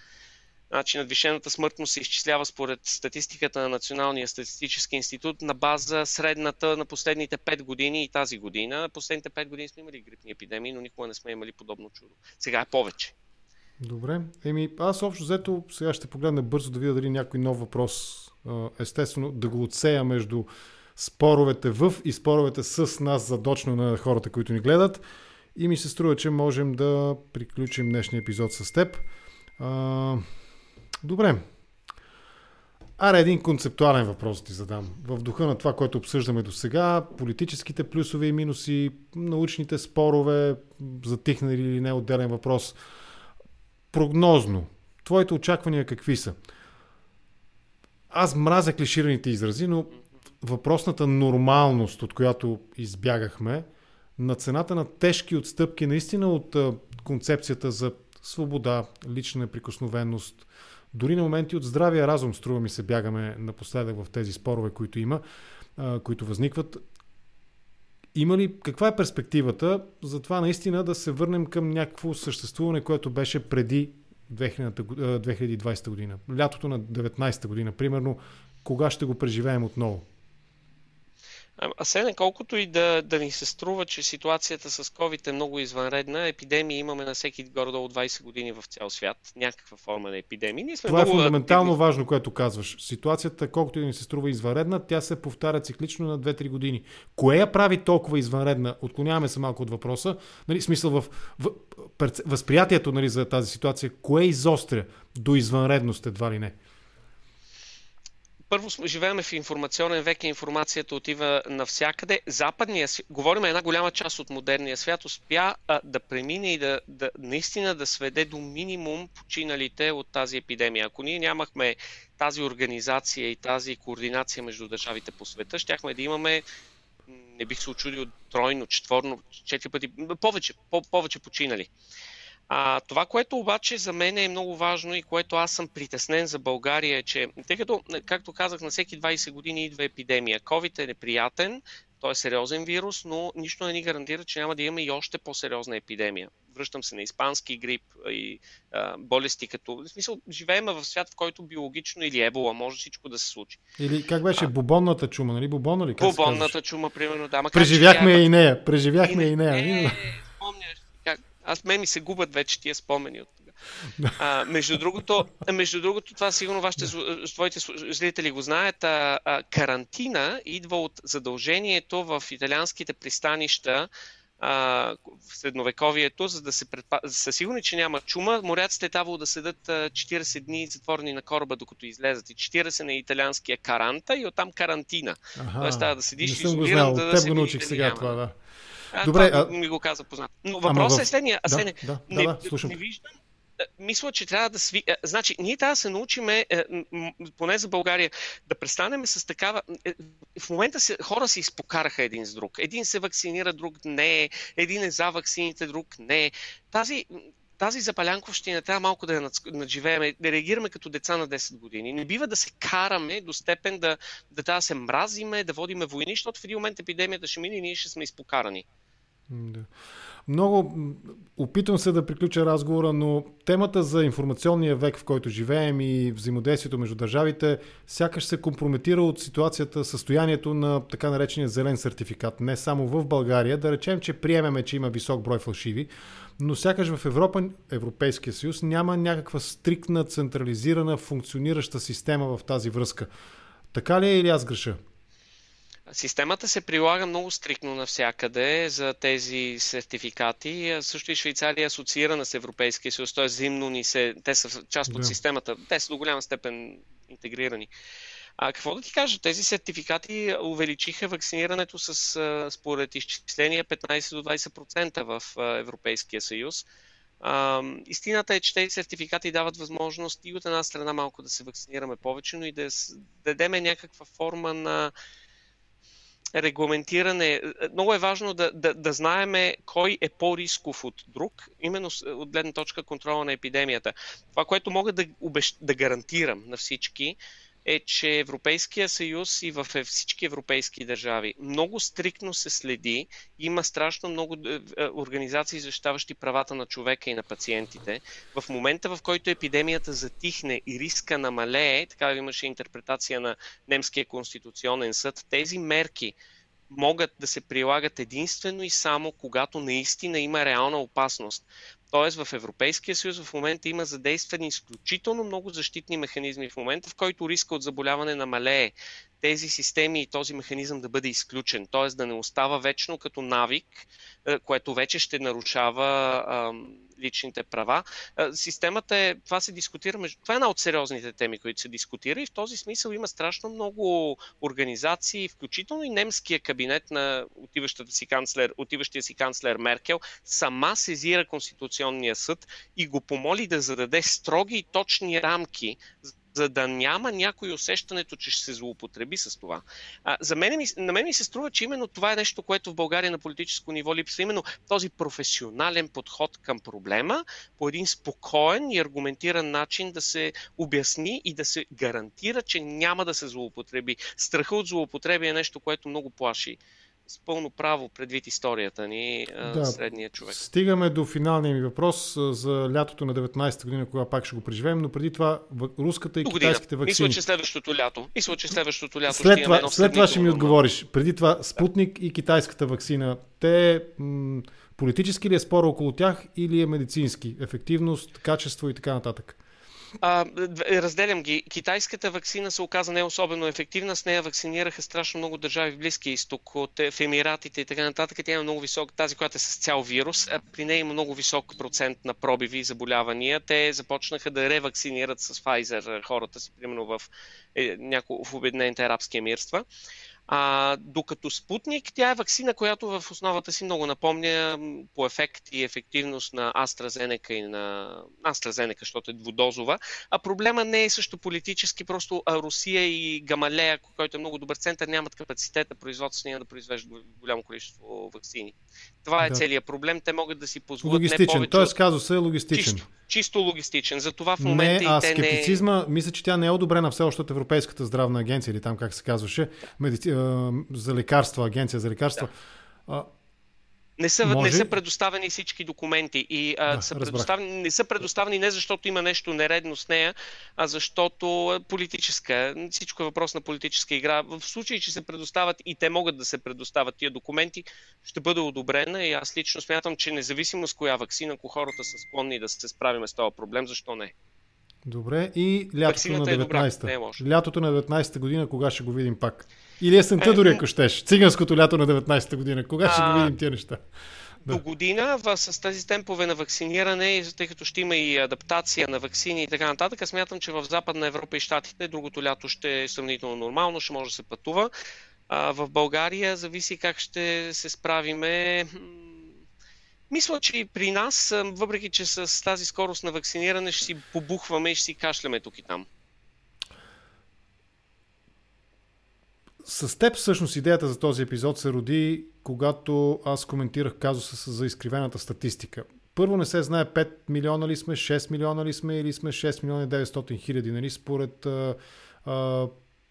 Значи надвишената смъртност се изчислява според статистиката на Националния статистически институт на база средната на последните 5 години и тази година. Последните 5 години сме имали грипни епидемии, но никога не сме имали подобно чудо. Сега е повече.
Добре. Еми, аз общо взето сега ще погледна бързо да видя дали някой нов въпрос, естествено, да го отсея между споровете в и споровете с нас задочно на хората, които ни гледат. И ми се струва, че можем да приключим днешния епизод с теб. А, добре. Аре, един концептуален въпрос ти задам. В духа на това, което обсъждаме до сега, политическите плюсове и минуси, научните спорове, затихнали или не отделен въпрос. Прогнозно, твоите очаквания какви са? Аз мразя клишираните изрази, но въпросната нормалност, от която избягахме, на цената на тежки отстъпки наистина от концепцията за свобода, лична неприкосновеност, дори на моменти от здравия разум, струва ми се, бягаме напоследък в тези спорове, които има, които възникват. Има ли, каква е перспективата за това наистина да се върнем към някакво съществуване, което беше преди 2020 година, лятото на 19 година, примерно, кога ще го преживеем отново?
А сега, колкото и да, да ни се струва, че ситуацията с COVID е много извънредна, епидемии имаме на всеки горе-долу 20 години в цял свят. Някаква форма на епидемии. Ние
сме Това е фундаментално активни. важно, което казваш. Ситуацията, колкото и да ни се струва извънредна, тя се повтаря циклично на 2-3 години. Кое я прави толкова извънредна? Отклоняваме се малко от въпроса. Нали, смисъл в, в, в възприятието нали, за тази ситуация, кое изостря до извънредност едва ли не?
Първо живеем в информационен век и информацията отива навсякъде. Западния свят, говорим една голяма част от модерния свят, успя а, да премине и да, да наистина да сведе до минимум починалите от тази епидемия. Ако ние нямахме тази организация и тази координация между държавите по света, щяхме да имаме не бих се очудил тройно, четворно, четири пъти, повече, по, повече починали. А, това, което обаче за мен е много важно и което аз съм притеснен за България е, че тъй като, както казах, на всеки 20 години идва епидемия. COVID е неприятен, той е сериозен вирус, но нищо не ни гарантира, че няма да имаме и още по-сериозна епидемия. Връщам се на испански грип и а, болести като... В смисъл, живеем в свят, в който биологично или ебола може всичко да се случи.
Или как беше? А, бубонната чума, нали? Бубонна ли?
Как бубонната чума, примерно, да.
Макар, Преживяхме и нея. Преживяхме и. И
нея. Е, аз ме ми се губят вече тия спомени от. А, между, другото, между другото, това сигурно вашите твоите зрители го знаят, а, а, карантина идва от задължението в италианските пристанища а, в средновековието, за да се предпа... са сигурни, че няма чума, моряците е трябвало да седат 40 дни затворени на кораба, докато излезат. И 40 на италианския каранта и оттам карантина.
Ага,
Тоест трябва да седиш
не съм го знал.
да,
да
се
го научих сега
няма.
това, да.
А,
Добре,
това
а...
ми го каза познат. Но въпросът
в...
е следния.
Да,
следния.
да,
не,
да, да,
не виждам мисля, че трябва да сви... Значи, ние трябва да се научиме, поне за България, да престанем с такава... Е, в момента се, хора се изпокараха един с друг. Един се вакцинира, друг не. Един е за вакцините, друг не. Тази, тази запалянковщина трябва малко да я надживеем, да реагираме като деца на 10 години. Не бива да се караме до степен да, да, да се мразиме, да водиме войни, защото в един момент епидемията ще мине и ние ще сме изпокарани.
Да. Много опитвам се да приключа разговора, но темата за информационния век, в който живеем и взаимодействието между държавите, сякаш се компрометира от ситуацията, състоянието на така наречения зелен сертификат. Не само в България, да речем, че приемеме, че има висок брой фалшиви, но сякаш в Европа, Европейския съюз няма някаква стрикна, централизирана, функционираща система в тази връзка. Така ли е или аз греша?
Системата се прилага много стрикно навсякъде за тези сертификати. Също и Швейцария е асоциирана с Европейския съюз, т.е. зимно ни се, те са част от системата, те са до голяма степен интегрирани. А какво да ти кажа? Тези сертификати увеличиха вакцинирането с, според изчисления, 15 до 20% в Европейския съюз. А, истината е, че тези сертификати дават възможност и от една страна малко да се вакцинираме повече, но и да дадеме някаква форма на регламентиране. Много е важно да, да, да знаеме кой е по-рисков от друг, именно от гледна точка контрола на епидемията. Това, което мога да, обещ... да гарантирам на всички, е, че Европейския съюз и в всички европейски държави много стрикно се следи. Има страшно много е, е, организации, защитаващи правата на човека и на пациентите. В момента, в който епидемията затихне и риска намалее, така имаше интерпретация на Немския конституционен съд, тези мерки могат да се прилагат единствено и само когато наистина има реална опасност. Тоест в Европейския съюз в момента има задействани изключително много защитни механизми в момента, в който риска от заболяване намалее. Тези системи и този механизъм да бъде изключен, т.е. да не остава вечно като навик, е, което вече ще нарушава личните права. Системата е, това се дискутира, между, това е една от сериозните теми, които се дискутира и в този смисъл има страшно много организации, включително и немския кабинет на отиващата си канцлер, отиващия си канцлер Меркел, сама сезира Конституционния съд и го помоли да зададе строги и точни рамки за да няма някой усещането, че ще се злоупотреби с това. А, за мен, на мен ми се струва, че именно това е нещо, което в България на политическо ниво липсва. Именно този професионален подход към проблема по един спокоен и аргументиран начин да се обясни и да се гарантира, че няма да се злоупотреби. Страха от злоупотреби е нещо, което много плаши с пълно право предвид историята ни да, средния човек.
Стигаме до финалния ми въпрос за лятото на 19-та година, кога пак ще го преживеем, но преди това руската и китайските вакцини.
Мисля, че следващото лято. Мисля, че следващото лято
след ще това, след това ще ми отговориш. Преди това Спутник и китайската вакцина, те м- политически ли е спор около тях или е медицински? Ефективност, качество и така нататък?
А, разделям ги. Китайската вакцина се оказа не особено ефективна. С нея вакцинираха страшно много държави в Близкия изток, от в Емиратите и така нататък. Тя има много висок, тази, която е с цял вирус. А при нея има много висок процент на пробиви и заболявания. Те започнаха да ревакцинират с Pfizer хората си, примерно в, е, няко, в Обединените арабски емирства. А, докато Спутник, тя е вакцина, която в основата си много напомня по ефект и ефективност на AstraZeneca и на AstraZeneca, защото е двудозова. А проблема не е също политически, просто Русия и Гамалея, който е много добър център, нямат капацитет на производствения да произвеждат голямо количество вакцини. Това е да. целият проблем. Те могат да си позволят
логистичен.
не повече.
Тоест казва се логистичен.
Чисто, чисто логистичен. Затова в момента
не, а
и те
скептицизма,
не...
мисля, че тя не е одобрена все още от Европейската здравна агенция или там как се казваше, медици... за лекарства, агенция за лекарства. Да.
Не са, Може... не са предоставени всички документи и а, да, са предоставени, не са предоставени не защото има нещо нередно с нея, а защото политическа. Всичко е въпрос на политическа игра. В случай, че се предоставят и те могат да се предоставят тия документи, ще бъде одобрена и аз лично смятам, че независимо с коя вакцина, ако хората са склонни да се справим с този проблем, защо не?
Добре, и лятото на 19-та. Е е лятото на 19-та година, кога ще го видим пак? Или есента е, дори, ако щеш. Циганското лято на 19-та година. Кога а, ще го видим тия неща?
Да. До година в, с тези темпове на вакциниране, тъй като ще има и адаптация на вакцини и така нататък, смятам, че в Западна Европа и Штатите другото лято ще е сравнително нормално, ще може да се пътува. А, в България зависи как ще се справиме мисля, че и при нас, въпреки че с тази скорост на вакциниране ще си побухваме и ще си кашляме тук и там.
С теб всъщност идеята за този епизод се роди, когато аз коментирах казуса за изкривената статистика. Първо не се знае 5 милиона ли сме, 6 милиона ли сме или сме 6 милиона 900 хиляди, нали, според а, а,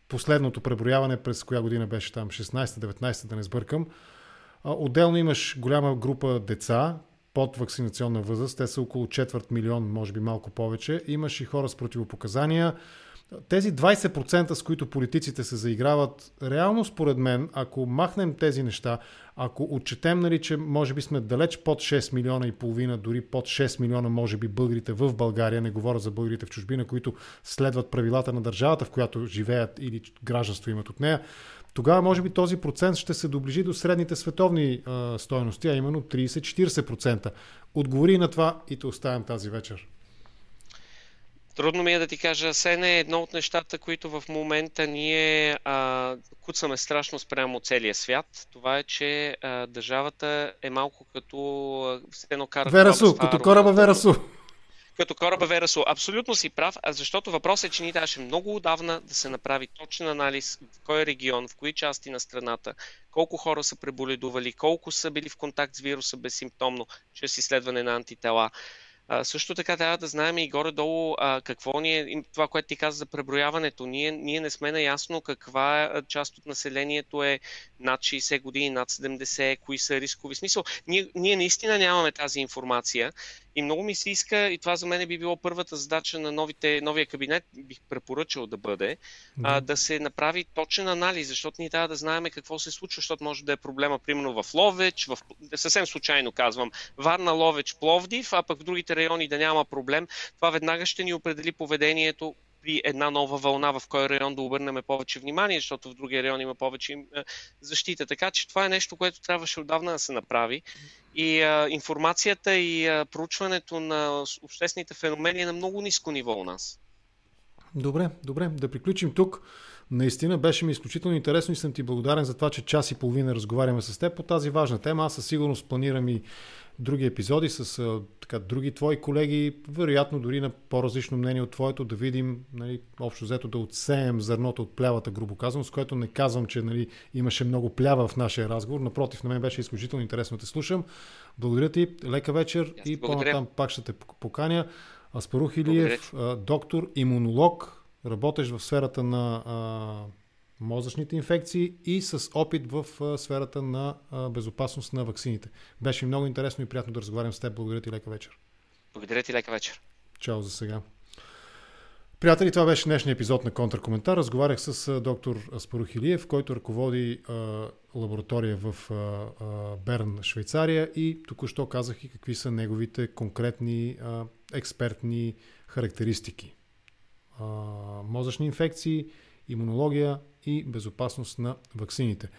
последното преброяване през коя година беше там, 16-19, да не сбъркам. Отделно имаш голяма група деца под вакцинационна възраст. Те са около четвърт милион, може би малко повече. Имаш и хора с противопоказания. Тези 20% с които политиците се заиграват, реално според мен, ако махнем тези неща, ако отчетем, нали, че може би сме далеч под 6 милиона и половина, дори под 6 милиона, може би българите в България, не говоря за българите в чужбина, които следват правилата на държавата, в която живеят или гражданство имат от нея, тогава може би този процент ще се доближи до средните световни а, стоености, а именно 30-40%. Отговори на това и те оставям тази вечер.
Трудно ми е да ти кажа, Сене, едно от нещата, които в момента ние а, куцаме страшно спрямо целия свят, това е, че а, държавата е малко като все едно кара
Верасу, като кораба Верасу
като кораба Верасо. Абсолютно си прав, защото въпросът е, че ни трябваше много отдавна да се направи точен анализ в кой регион, в кои части на страната, колко хора са преболедували, колко са били в контакт с вируса безсимптомно, чрез изследване на антитела. А, също така трябва да знаем и горе-долу а, какво ни е, това, което ти каза за преброяването. Ние, ние не сме наясно каква част от населението е над 60 години, над 70, кои са рискови. Смисъл, ние, ние наистина нямаме тази информация и много ми се иска, и това за мен би било първата задача на новите, новия кабинет, бих препоръчал да бъде, да. А, да се направи точен анализ, защото ние трябва да знаем какво се случва, защото може да е проблема, примерно в Ловеч, в, съвсем случайно казвам, Варна, Ловеч, Пловдив, а пък в другите райони да няма проблем. Това веднага ще ни определи поведението при една нова вълна, в кой район да обърнем повече внимание, защото в другия район има повече е, защита. Така че това е нещо, което трябваше отдавна да се направи. И а, информацията и а, проучването на обществените феномени е на много ниско ниво у нас.
Добре, добре, да приключим тук. Наистина беше ми изключително интересно и съм ти благодарен за това, че час и половина разговаряме с теб по тази важна тема. Аз със сигурност планирам и други епизоди с така, други твои колеги, вероятно дори на по-различно мнение от твоето, да видим, нали, общо взето да отсеем зърното от плявата, грубо казвам, с което не казвам, че нали, имаше много плява в нашия разговор. Напротив, на мен беше изключително интересно да те слушам. Благодаря ти, лека вечер и по-натам пак ще те поканя. Аспарух Илиев, доктор, имунолог, работещ в сферата на мозъчните инфекции и с опит в сферата на безопасност на ваксините. Беше много интересно и приятно да разговарям с теб. Благодаря ти, лека вечер.
Благодаря ти, лека вечер.
Чао за сега. Приятели, това беше днешния епизод на Контракоментар. Разговарях с доктор Спорухилиев, който ръководи а, лаборатория в а, а, Берн, Швейцария и току-що казах и какви са неговите конкретни а, експертни характеристики. А, мозъчни инфекции, имунология и безопасност на ваксините.